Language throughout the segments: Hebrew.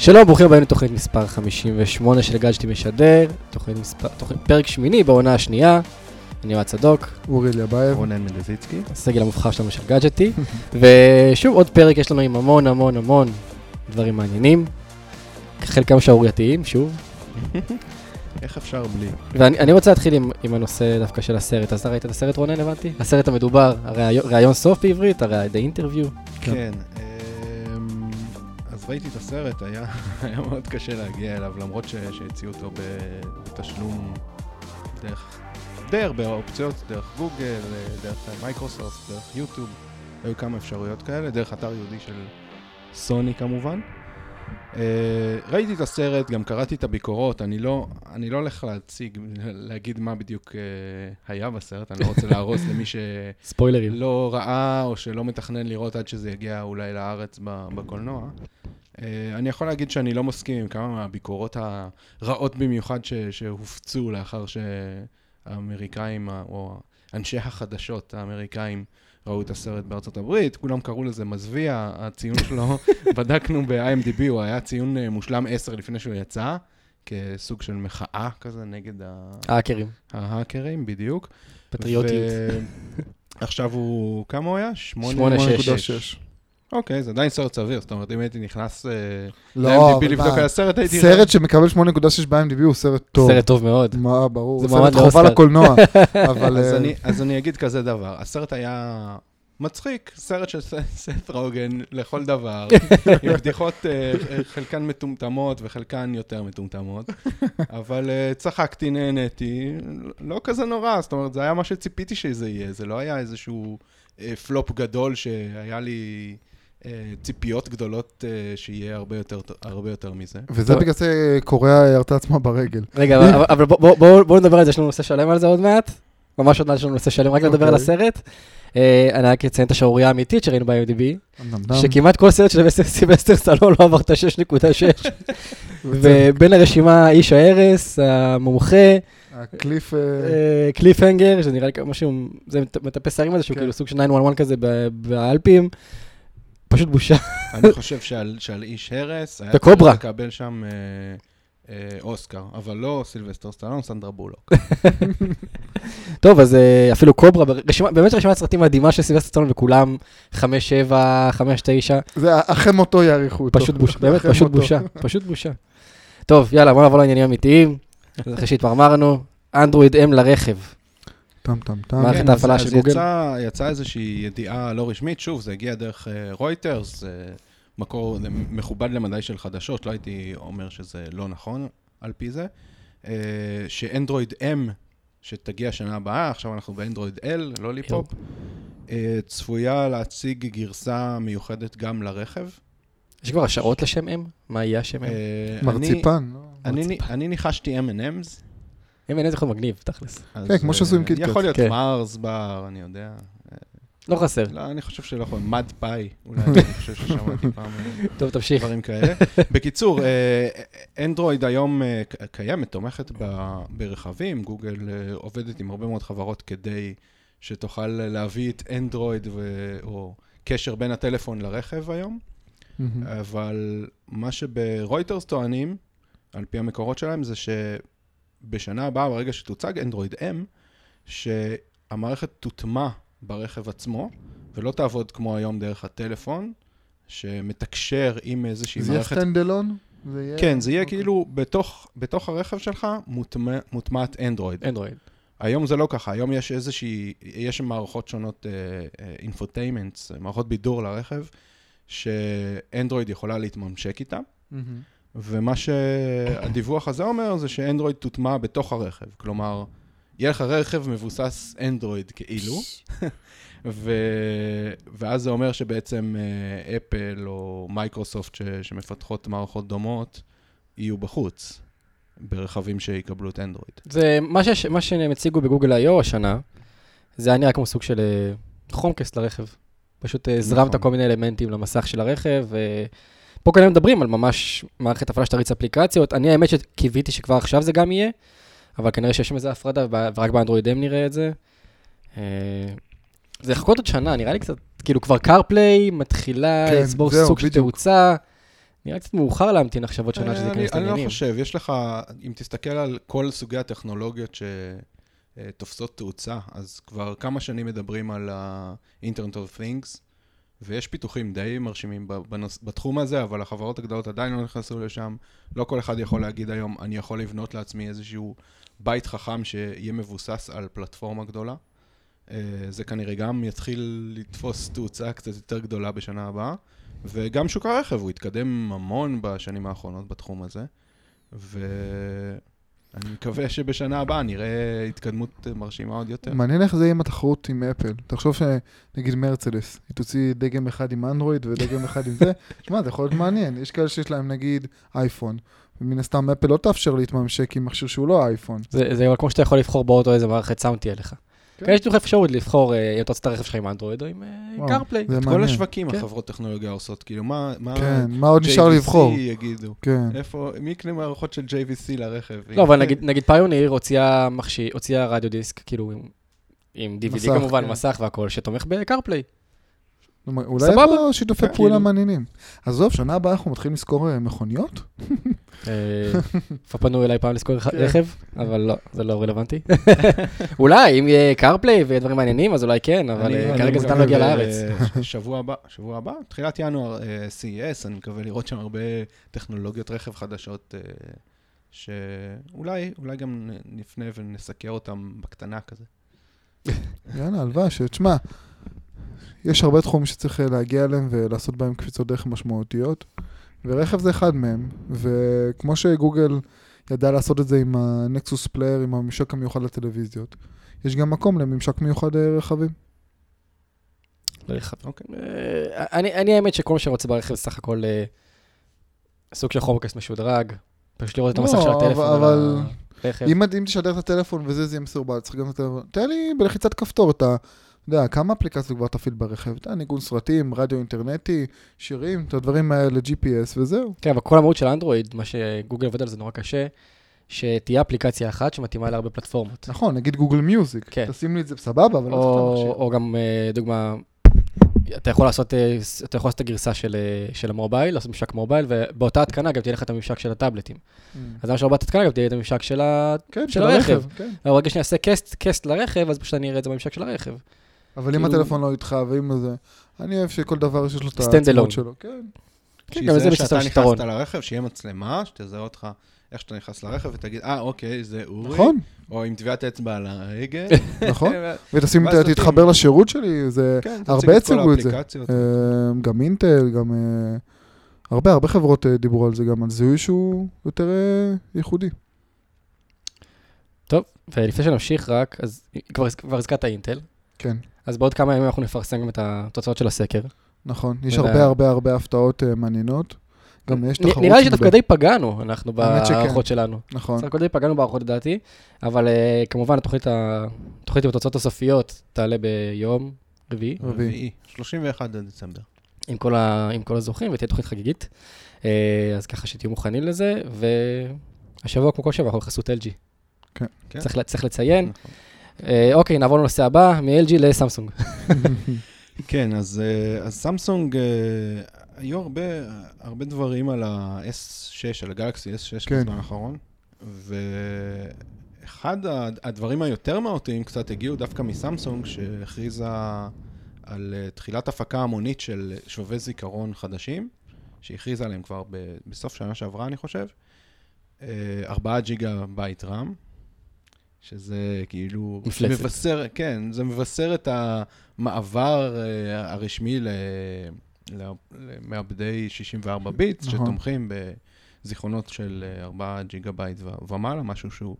שלום, ברוכים הבאים לתוכנית מספר 58 של גאדג'טי משדר, תוכנית מספר, תוכנית, פרק שמיני בעונה השנייה. אני אוהד צדוק, אורי אליבייב. רונן מנדזיצקי. הסגל המובחר שלנו של גאדג'טי. ושוב, עוד פרק יש לנו עם המון המון המון דברים מעניינים. חלקם שערורייתיים, שוב. איך אפשר בלי? ואני אני רוצה להתחיל עם, עם הנושא דווקא של הסרט. אז אתה ראית את הסרט רונן, הבנתי? הסרט המדובר, הראיון- ראיון סוף בעברית, הרי The Interview. כן. אז ראיתי את הסרט, היה היה מאוד קשה להגיע אליו, למרות שהציעו אותו בתשלום דרך, די הרבה אופציות, דרך גוגל, דרך מייקרוסופט, דרך יוטיוב, היו כמה אפשרויות כאלה, דרך אתר יהודי של סוני כמובן. אה, ראיתי את הסרט, גם קראתי את הביקורות, אני לא, אני לא הולך להציג, להגיד מה בדיוק אה, היה בסרט, אני לא רוצה להרוס למי ש... ספוילרים. לא ראה או שלא מתכנן לראות עד שזה יגיע אולי לארץ בקולנוע. אה, אני יכול להגיד שאני לא מסכים עם כמה מהביקורות הרעות במיוחד ש, שהופצו לאחר שהאמריקאים, או אנשי החדשות האמריקאים, ראו את הסרט בארצות הברית, כולם קראו לזה מזוויע, הציון שלו, בדקנו ב-IMDb, הוא היה ציון אה, מושלם 10 לפני שהוא יצא, כסוג של מחאה כזה נגד ההאקרים. ההאקרים, בדיוק. פטריוטיות. ו... עכשיו הוא, כמה הוא היה? 8.6. אוקיי, זה עדיין סרט סביר, זאת אומרת, אם הייתי נכנס אה, לא, ל-IMDb אבל לבדוק על הסרט, הייתי... סרט שמקבל 8.6 ב-IMDb הוא סרט טוב. סרט טוב מאוד. מה, ברור. זה סרט חובה. לקולנוע. אבל... אז אה, אני- אז אני אגיד כזה דבר, הסרט היה מצחיק, סרט של סט רוגן לכל דבר, עם בדיחות, אה, חלקן מטומטמות וחלקן יותר מטומטמות, אבל צחקתי, נהניתי, לא כזה נורא, זאת אומרת, זה היה מה שציפיתי שזה יהיה, זה לא היה איזשהו פלופ גדול שהיה לי ציפיות גדולות אה, שיהיה הרבה יותר הרבה יותר מזה. וזה בגלל זה קוריאה ירתה עצמה ברגל. רגע, אבל- אבל בוא- בוא- בואו בואו נדבר על זה, יש לנו נושא שלם על זה עוד מעט. ממש עוד מעט יש לנו נושא שלם, רק לדבר על אוקיי. הסרט. אה, אני רק אציין את השערורייה האמיתית שראינו ב-IMDb. שכמעט כל סרט של סילבסטר סלון לא עבר את ה-6.6, ובין הרשימה איש ההרס, המומחה, ה Cliff... אה, אה, Cliffhanger, שזה נראה לי כמו משהו, זה מט- מטפס הרים הזה, שהוא כן. כאילו סוג של 911 כזה ב- באלפים. פשוט בושה. אני חושב שעל, שעל איש הרס, היה. צריך לקבל שם אה, אה, אוסקר, אבל לא סילבסטר סטלון, סנדרה בולוק. טוב, אז אה, אפילו קוברה, ברשימה- באמת רשימת סרטים מדהימה של סילבסטר סטלון, וכולם 5-7, 5-9. זה אחרי מותו יעריכו אותו. פשוט בושה, באמת פשוט מותו. בושה, פשוט בושה. טוב, יאללה, בוא נעבור לעניינים אמיתיים. אחרי שהתמרמרנו, אנדרואיד M לרכב. טם טם טם. מערכת כן, ההפעלה אז- של אז גוגל. יצא, יצאה איזושהי ידיעה לא רשמית, שוב, זה הגיע דרך אה, רויטרס, זה מקור מכובד למדי של חדשות, לא הייתי אומר שזה לא נכון על פי זה, אה, שאנדרואיד M, שתגיע שנה הבאה, עכשיו אנחנו באנדרואיד L, לוליפופ, אה, צפויה להציג גרסה מיוחדת גם לרכב. יש כבר השערות לשם M? מה יהיה השם? אה, מרציפן. לא? אני- אני- מרציפן. אני ניחשתי M&M's. M&M זה יכול מגניב, תכלס. כן, כמו שעשו עם אה, קיטקאט. יכול להיות כן. מארס בר, אני יודע. לא חסר. לא, אני חושב שלא יכול, mud pie, אולי אני חושב ששמעתי פעם אה, טוב, תמשיך. דברים כאלה. בקיצור, אנדרואיד היום אה, ק- קיימת, תומכת ברכבים, גוגל עובדת עם הרבה מאוד חברות כדי שתוכל להביא את אנדרואיד ו- או קשר בין הטלפון לרכב היום. אבל מה שברויטרס טוענים, על פי המקורות שלהם, זה שבשנה הבאה, ברגע שתוצג אנדרואיד M, שהמערכת תוטמע ברכב עצמו, ולא תעבוד כמו היום דרך הטלפון, שמתקשר עם איזושהי זה מערכת... זה יהיה- כן, זה יהיה אוקיי. כאילו בתוך, בתוך הרכב שלך מוטמע- מוטמעת אנדרואיד. אנדרואיד. היום זה לא ככה, היום יש איזושהי, יש מערכות שונות, infotainments, מערכות בידור לרכב, שאנדרואיד יכולה להתממשק איתם. מהמם. ומה שהדיווח הזה אומר זה שאנדרואיד תוטמע בתוך הרכב. כלומר, יהיה לך רכב מבוסס אנדרואיד כאילו, ו... ואז זה אומר שבעצם אה, אפל או מייקרוסופט ש... שמפתחות מערכות דומות, יהיו בחוץ, ברכבים שיקבלו את אנדרואיד. זה מה, שיש, מה שהם הציגו בגוגל I.O. השנה, זה היה נראה כמו סוג של אה, חומקסט לרכב. פשוט אה, הזרמת נכון. כל מיני אלמנטים למסך של הרכב, ופה כנראה מדברים על ממש מערכת הפעלה שתריץ אפליקציות. אני האמת שקיוויתי שכבר עכשיו זה גם יהיה, אבל כנראה שיש שם איזה הפרדה, ורק באנדרואיד M נראה את זה. אה, זה לחכות עוד שנה, נראה לי קצת, כאילו כבר CarPlay מתחילה כן, לצבור סוג של. תאוצה. נראה קצת מאוחר להמתין עכשיו עוד שנה שזה אני- ייכנס אני לא לעניינים. חושב, יש לך, אם תסתכל על כל סוגי הטכנולוגיות שתופסות תאוצה, אז כבר כמה שנים מדברים על ה-Internet of Things, ויש פיתוחים די מרשימים בנוס- בתחום הזה, אבל החברות הגדולות עדיין לא נכנסו לשם. לא כל אחד יכול להגיד היום, אני יכול לבנות לעצמי איזשהו בית חכם שיהיה מבוסס על פלטפורמה גדולה. אה, זה כנראה גם יתחיל לתפוס תאוצה קצת יותר גדולה בשנה הבאה. וגם שוק הרכב, הוא התקדם המון בשנים האחרונות בתחום הזה, ואני מקווה שבשנה הבאה נראה התקדמות מרשימה עוד יותר. מעניין איך זה יהיה עם התחרות עם אפל. תחשוב שנגיד מרצדס, היא תוציא דגם אחד עם אנדרואיד ודגם אחד עם זה. שמע, זה יכול להיות מעניין. יש כאלה שיש להם נגיד אייפון, ומן הסתם אפל לא תאפשר להתממשק עם מכשיר שהוא לא אייפון. זה זה כמו שאתה יכול לבחור באוטו איזה מערכת סאונד תהיה לך. כן. יש לך אפשרות לבחור אה, אם אתה רוצה את הרכב שלך עם אנדרואיד או עם קארפליי. זה את כל. השווקים כן. החברות טכנולוגיה עושות, כאילו, מה... מה כן, מה עוד נשאר JVC לבחור? יגידו. כן. איפה, מי יקנה מערכות של JVC לרכב? לא, אבל נגיד, נגיד פיוניר הוציאה רדיו דיסק, כאילו עם, עם DVD מסך, כמובן, כן. מסך והכל, שתומך בקארפליי. אולי סבבה. יבוא שיתופי כן. פעולה כאילו. מעניינים. עזוב, שנה הבאה אנחנו מתחילים לזכור אה, מכוניות? אה, כבר פנו אליי פעם לזכור כן. רכב, אבל לא, זה לא רלוונטי. אולי, אם יהיה קארפליי ויהיה דברים מעניינים, אז אולי כן, אבל אה, כרגע זה לא הגיע ב- לארץ. שבוע הבא, שבוע הבא, תחילת ינואר, אה, CES, אני מקווה לראות שם הרבה טכנולוגיות רכב חדשות, שאולי אולי גם נפנה ונסקר אותם בקטנה כזה. יאללה, הלוואי, שתשמע, יש הרבה תחומים שצריך להגיע אליהם ולעשות בהם קפיצות דרך משמעותיות, ורכב זה אחד מהם, וכמו שגוגל ידע לעשות את זה עם הנקסוס פלייר, עם הממשק המיוחד לטלוויזיות, יש גם מקום לממשק מיוחד לרכבים. לרכב. אוקיי. אה, אני אני האמת שכל מה שאני רוצה ברכב זה סך הכל אה, סוג של חומקס משודרג, פשוט לראות את לא, המסך של הטלפון אבל- אם תשדר את הטלפון וזה, זה יהיה מסורבל, צריך גם את הטלפון. תן לי בלחיצת כפתור את ה... אתה יודע, כמה אפליקציות כבר תפעיל ברכב? אתה יודע, ניגון סרטים, רדיו אינטרנטי, שירים, את הדברים האלה, GPS וזהו. כן, אבל כל המהות של אנדרואיד, מה שגוגל עובד על זה נורא קשה, שתהיה אפליקציה אחת שמתאימה להרבה פלטפורמות. נכון, נגיד גוגל מיוזיק. כן. תשים לי את זה סבבה, אבל לא צריך את או, המכשיר. או גם, אה, דוגמה, אתה יכול לעשות, אה, אתה יכול לעשות את הגרסה של, אה, של המובייל, לעשות ממשק מובייל, ובאותה התקנה גם תהיה לך את הממשק של הטאבלטים. אז למה שלא בהתקנה גם תהיה את הממשק של ה... כן, של של הרכב. הרכב. כן. ברגע שאני אעשה קסט, קסט לרכב, אז פשוט אני אראה את זה בממשק של הרכב. אבל אם כאילו- הטלפון לא איתך ואם זה... אני אוהב שכל דבר יש לו את העצמאות alone. שלו. כן. כן, גם שזה בסוף שאתה. נכנסת לרכב, שיהיה מצלמה, שתזהה אותך איך שאתה נכנס לרכב ותגיד, אה, אוקיי, זה אורי. נכון, או עם טביעת אצבע על ההגה. נכון. ותשים, תתחבר. לשירות שלי, זה... כן, הרבה הציגו את זה. אה, גם אינטל, גם... אה, הרבה, הרבה חברות אה, דיברו על זה, גם על זיהוי שהוא יותר אה, ייחודי. טוב, ולפני שנמשיך רק, אז כבר הזכרת אינטל, כן, אז בעוד כמה ימים אנחנו נפרסם גם את התוצאות של הסקר. נכון. יש ו- הרבה הרבה הרבה הפתעות אה, מעניינות. גם יש תחרות. נראה לי. שדווקא די פגענו, אנחנו. בהערכות שלנו. נכון. בסך הכל די פגענו בהערכות לדעתי, אבל אה, כמובן התוכנית ה- התוכנית עם התוצאות הסופיות תעלה ביום רביעי, רביעי. 31 דצמבר. עם כל, ה, עם כל הזוכים, ותהיה תוכנית חגיגית. אה, אז ככה שתהיו מוכנים לזה, והשבוע, כמו כל שבוע, אנחנו בחסות LG. כן. כן. צריך, צריך לציין. נכון. אה, אוקיי, נעבור לנושא הבא, מ-LG לסמסונג. כן, אז, אה, אז סמסונג, אה, היו הרבה, הרבה דברים על ה-S6, על הגלקסי S6 כן. בזמן האחרון, ואחד הדברים היותר מהותיים קצת הגיעו דווקא מסמסונג, שהכריזה על תחילת הפקה המונית של שובבי זיכרון חדשים, שהכריזה עליהם כבר בסוף שנה שעברה, אני חושב. אה, 4 ג'יגה בייט RAM, שזה כאילו... מפלצת. מבשר, כן, זה מבשר את המעבר אה, הרשמי ל- ל- למעבדי 64 ביט, נכון. שתומכים בזיכרונות של אה, 4 ג'יגה בייט ו- ומעלה, משהו שהוא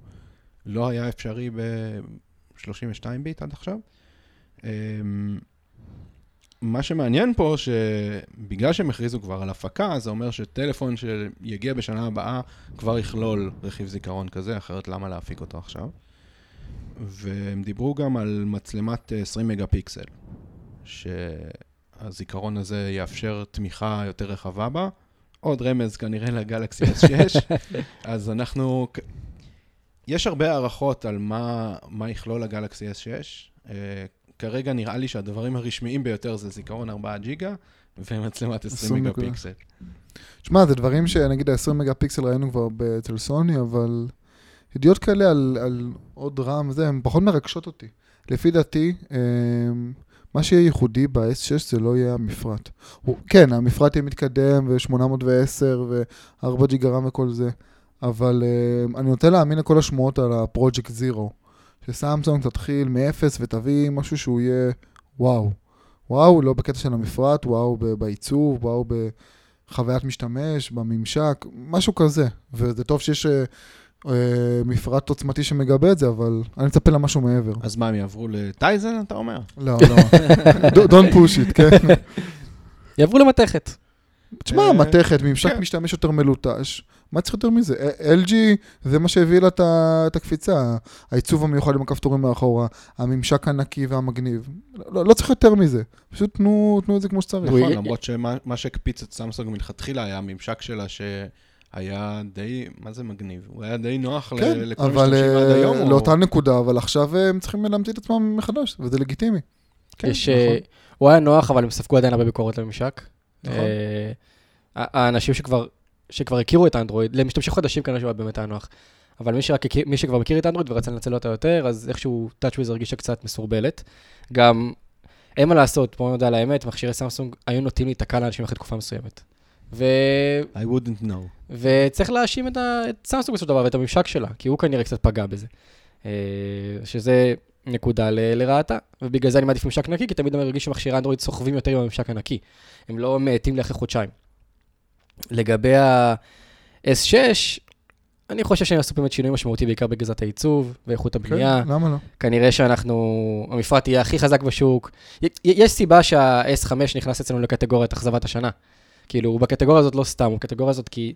לא היה אפשרי ב-32 ביט עד עכשיו. אמ, מה שמעניין פה, שבגלל שהם הכריזו כבר על הפקה, זה אומר שטלפון שיגיע בשנה הבאה כבר יכלול רכיב זיכרון כזה, אחרת למה להפיק אותו עכשיו? והם דיברו גם על מצלמת אה, 20 מגה פיקסל, שהזיכרון הזה יאפשר תמיכה יותר רחבה בה. עוד רמז כנראה לגלקסי S6, אז אנחנו... יש הרבה הערכות על מה, מה יכלול הגלקסי S6. Uh, כרגע נראה לי שהדברים הרשמיים ביותר זה זיכרון 4 ג'יגה, ומצלמת 20 20 מגה. פיקסל. תשמע, זה דברים שנגיד ה-20 מגה פיקסל ראינו כבר ב- אצל סוני, אבל ידיעות כאלה על, על עוד רם וזה, הן פחות מרגשות אותי. לפי דעתי, אמ, מה שיהיה ייחודי ב-S6 זה לא יהיה המפרט. הוא, כן, המפרט יהיה מתקדם, ו-810 ו-4 ג'יגה רם וכל זה, אבל אמ, אני נוטה להאמין לכל השמועות על הפרויקט זירו, שסמסונג תתחיל מ-0 ותביא משהו שהוא יהיה וואו. וואו, לא בקטע של המפרט, וואו בעיצוב, וואו ב... חוויית משתמש, בממשק, משהו כזה. וזה טוב שיש אה, מפרט עוצמתי שמגבה את זה, אבל אני מצפה למשהו מעבר. אז מה, הם יעברו לטייזן, אתה אומר? לא, לא. Do- Don't push it, כן. יעברו למתכת. תשמע, אה, מתכת, ממשק כן. משתמש יותר מלוטש. מה צריך יותר מזה? אה, LG זה מה שהביא לה את הקפיצה. העיצוב המיוחד עם הכפתורים מאחורה, הממשק הנקי והמגניב. לא, לא צריך יותר מזה. פשוט תנו, את זה כמו שצריך. נכון, למרות שמה מה שהקפיץ את סמסונג מלכתחילה היה הממשק שלה שהיה די, מה זה מגניב? הוא היה די נוח ל- כן, לכל אבל משתמשים עד אה, היום. או- לאותה נקודה, אבל עכשיו אה, הם צריכים להמציא את עצמם מחדש, וזה לגיטימי. כן, יש, נכון. אה, הוא היה נוח, אבל הם ספגו עדיין הרבה ביקורת לממשק. נכון. אה, האנשים שכבר, שכבר הכירו את האנדרואיד, למשתמשים חדשים כנראה שהוא באמת היה נוח. אבל מי, שרק מי שכבר מכיר את האנדרואיד ורצה לנצל אותה יותר, אז איכשהו TouchWiz הרגישה קצת מסורבלת. גם, אין מה לעשות, בואו נודה על האמת, מכשירי סמסונג היו נוטים להיתקע לאנשים אחרי תקופה מסוימת. ו... I wouldn't know. וצריך להאשים את, ה... את סמסונג בסופו של דבר ואת הממשק שלה, כי הוא כנראה קצת פגע בזה. אה, שזה נקודה ל... לרעתה, ובגלל זה אני מעדיף ממשק נקי, כי תמיד אני מרגיש שמכשירי אנדרואיד סוחבים יותר עם הממשק הנקי. הם לא מאטים לי אחרי חודשיים. לגבי ה-S6, אני חושב שהם עשו באמת שינוי משמעותי בעיקר בגזרת העיצוב ואיכות הבנייה. כן, למה לא? כנראה שאנחנו, המפרט יהיה הכי חזק בשוק. יש סיבה שה-S5 נכנס אצלנו לקטגוריית אכזבת השנה. כאילו, הוא בקטגוריה הזאת לא סתם, הוא בקטגוריה הזאת כי...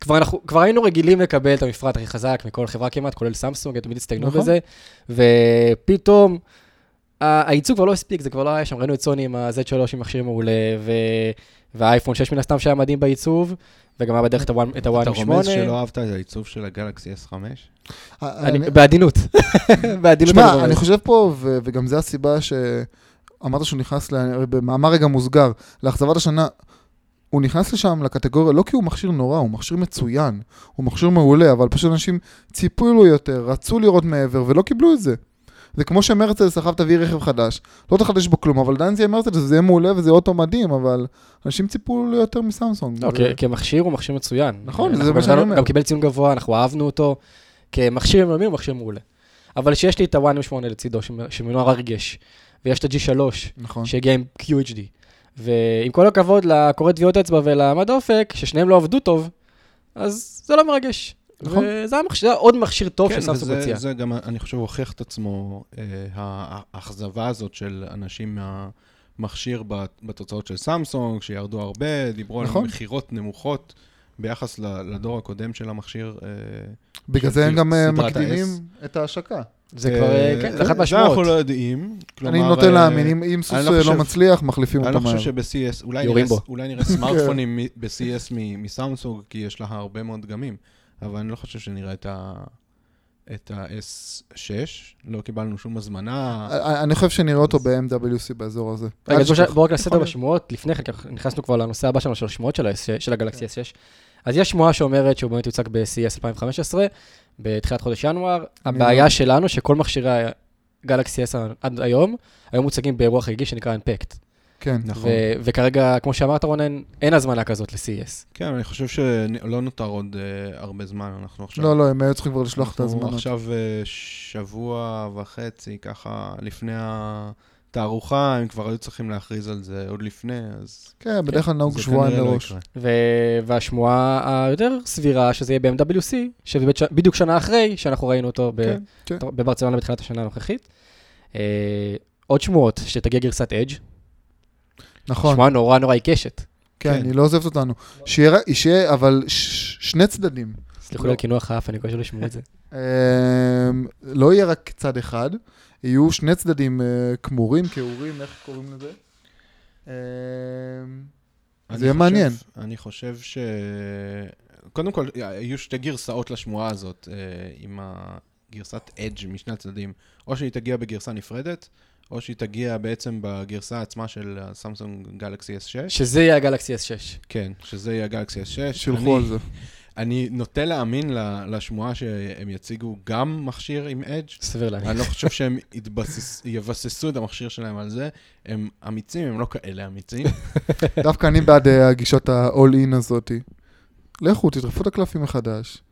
כבר, אנחנו, כבר היינו רגילים לקבל את המפרט הכי חזק מכל חברה כמעט, כולל סמסונג, הם תמיד הצטיינו נכון. בזה, ופתאום הייצוג כבר לא הספיק, זה כבר לא היה שם, ראינו את סוני עם ה-Z3 עם מכשיר מעולה, ו... והאייפון 6 מן הסתם שהיה מדהים בעיצוב, וגם היה בדרך את אתה M8. רומז שלא אהבת את העיצוב של הגלקסי S5? אני, בעדינות. בעדינות שמע. אני חושב פה, וגם זו הסיבה שאמרת שהוא נכנס, במאמר רגע מוסגר, לאכזבת השנה, הוא נכנס לשם לקטגוריה לא כי הוא מכשיר נורא, הוא מכשיר מצוין, הוא מכשיר מעולה, אבל פשוט אנשים ציפו לו יותר, רצו לראות מעבר, ולא קיבלו את זה. זה כמו שמרצדס עכשיו תביא רכב חדש, לא תחדש בו כלום, אבל עדיין זה יהיה מרצדס, זה יהיה מעולה וזה אוטו מדהים, אבל אנשים ציפו לו יותר מסמסונג. לא, זה- כי- כמכשיר הוא מכשיר מצוין. נכון, זה מה שאני אומר. גם קיבל ציון גבוה, אנחנו אהבנו אותו. כמכשיר יומיומי הוא מכשיר מעולה. אבל שיש לי את ה-1 M8 לצידו, שמ- שמנוער הרגש, ויש את ה-G3, נכון. שהגיע עם QHD. ועם כל הכבוד לקורא טביעות אצבע ולעמד אופק, ששניהם לא עבדו טוב, אז זה לא מרגש. נכון. וזה המכשיר- זה עוד מכשיר טוב כן, שסמסונג וזה הציע. זה גם, אני חושב, הוכיח את עצמו, אה, האכזבה הזאת של אנשים מהמכשיר בת- בתוצאות של סמסונג, שירדו הרבה, דיברו נכון. על מכירות נמוכות ביחס לדור הקודם של המכשיר. אה, בגלל זה של הם גם אה, מקדימים. את ההשקה. זה כבר, אה, כן, זה אחת זה אנחנו מהשמועות. לא יודעים. אני נוטה אה, להאמין, אם- אם סוס אני לא אה, לא חושב- מצליח, מחליפים אני לא אותו חושב מהר. שב-CS, אולי יורים נראה- בו. אולי נראה סמארטפונים מ- ב-CS מ- מסמסונג, כי יש לה הרבה מאוד דגמים, אבל אני לא חושב שנראה את ה... את ה-S6, לא קיבלנו שום הזמנה. אה, אני חושב שנראה אותו ב-MWC באזור הזה. רגע, בואו רק נעשה להיות. בשמועות. לפני כן, נכנסנו כבר לנושא הבא שלנו, של השמועות של הגלקסי S6. אז יש שמועה שאומרת שהוא באמת יוצג ב-CES 2015, בתחילת חודש ינואר. הבעיה שלנו, שכל מכשירי הגלקסי S עד היום, היו מוצגים באירוע חגיגי שנקרא Unpacked. כן. נכון. ו- וכרגע, כמו שאמרת, רונן, אין הזמנה כזאת ל-CES. כן, אני חושב שלא נותר עוד אה, הרבה זמן, אנחנו עכשיו... לא, לא, הם היו צריכים כבר לשלוח את אנחנו ההזמנות. עכשיו אה, שבוע וחצי, ככה, לפני התערוכה, הם כבר היו צריכים להכריז על זה עוד לפני, אז... כן, בדרך כלל נהוג זה שבועיים לא מראש. והשמועה היותר סבירה, שזה יהיה ב-MWC, שזה בדיוק ש- בדיוק שנה אחרי שאנחנו ראינו אותו ב- כן, כן. בברצלונה בתחילת השנה הנוכחית. אה, עוד שמועות, שתגיע גרסת אדג', נכון, שמועה נורא נורא עיקשת. כן, כן. היא לא עוזבת אותנו. שיהיה, אבל שני צדדים. סליחו לא. לי על קינוח האף, אני מקווה שלא ישמעו את זה. אמ, לא יהיה רק צד אחד, יהיו שני צדדים אה, כמורים, כעורים, איך קוראים לזה? אני זה יהיה מעניין. אני חושב ש... קודם כל, יהיו שתי גרסאות לשמועה הזאת, אה, עם הגרסת אדג' משני הצדדים, או שהיא תגיע בגרסה נפרדת, או שהיא תגיע בעצם בגרסה עצמה של הסמסונג גלקסי S6. שזה יהיה הגלקסי S6. כן, שזה יהיה הגלקסי S6. שילכו על זה. אני נוטה להאמין ל- לשמועה שהם יציגו גם מכשיר עם אדג'. סביר להניח. אני לא חושב שהם יתבסס, יבססו את המכשיר שלהם על זה. הם אמיצים, הם לא כאלה אמיצים. דווקא אני בעד אה, הגישת ה-all-in הזאתי. לכו, תטרפו את הקלפים מחדש.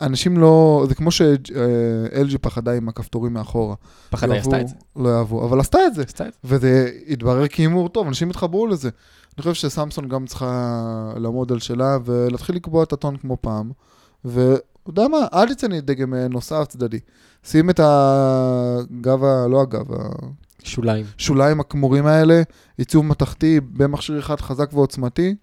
אנשים לא, זה כמו ש-LG פחדה עם הכפתורים מאחורה. פחדה, היא יאהבו, עשתה את זה. לא יאהבו, אבל עשתה את זה. עשתה את זה. וזה התברר כהימור טוב, אנשים התחברו לזה. אני חושב שסמסון גם צריכה לעמוד על שלה ולהתחיל לקבוע את הטון כמו פעם. ואתה יודע מה, אל תצא לי דגם נוסף צדדי. שים את הגב, ה- לא הגב, שוליים. השוליים הכמורים האלה, עיצוב מתכתי במכשיר אחד חזק ועוצמתי,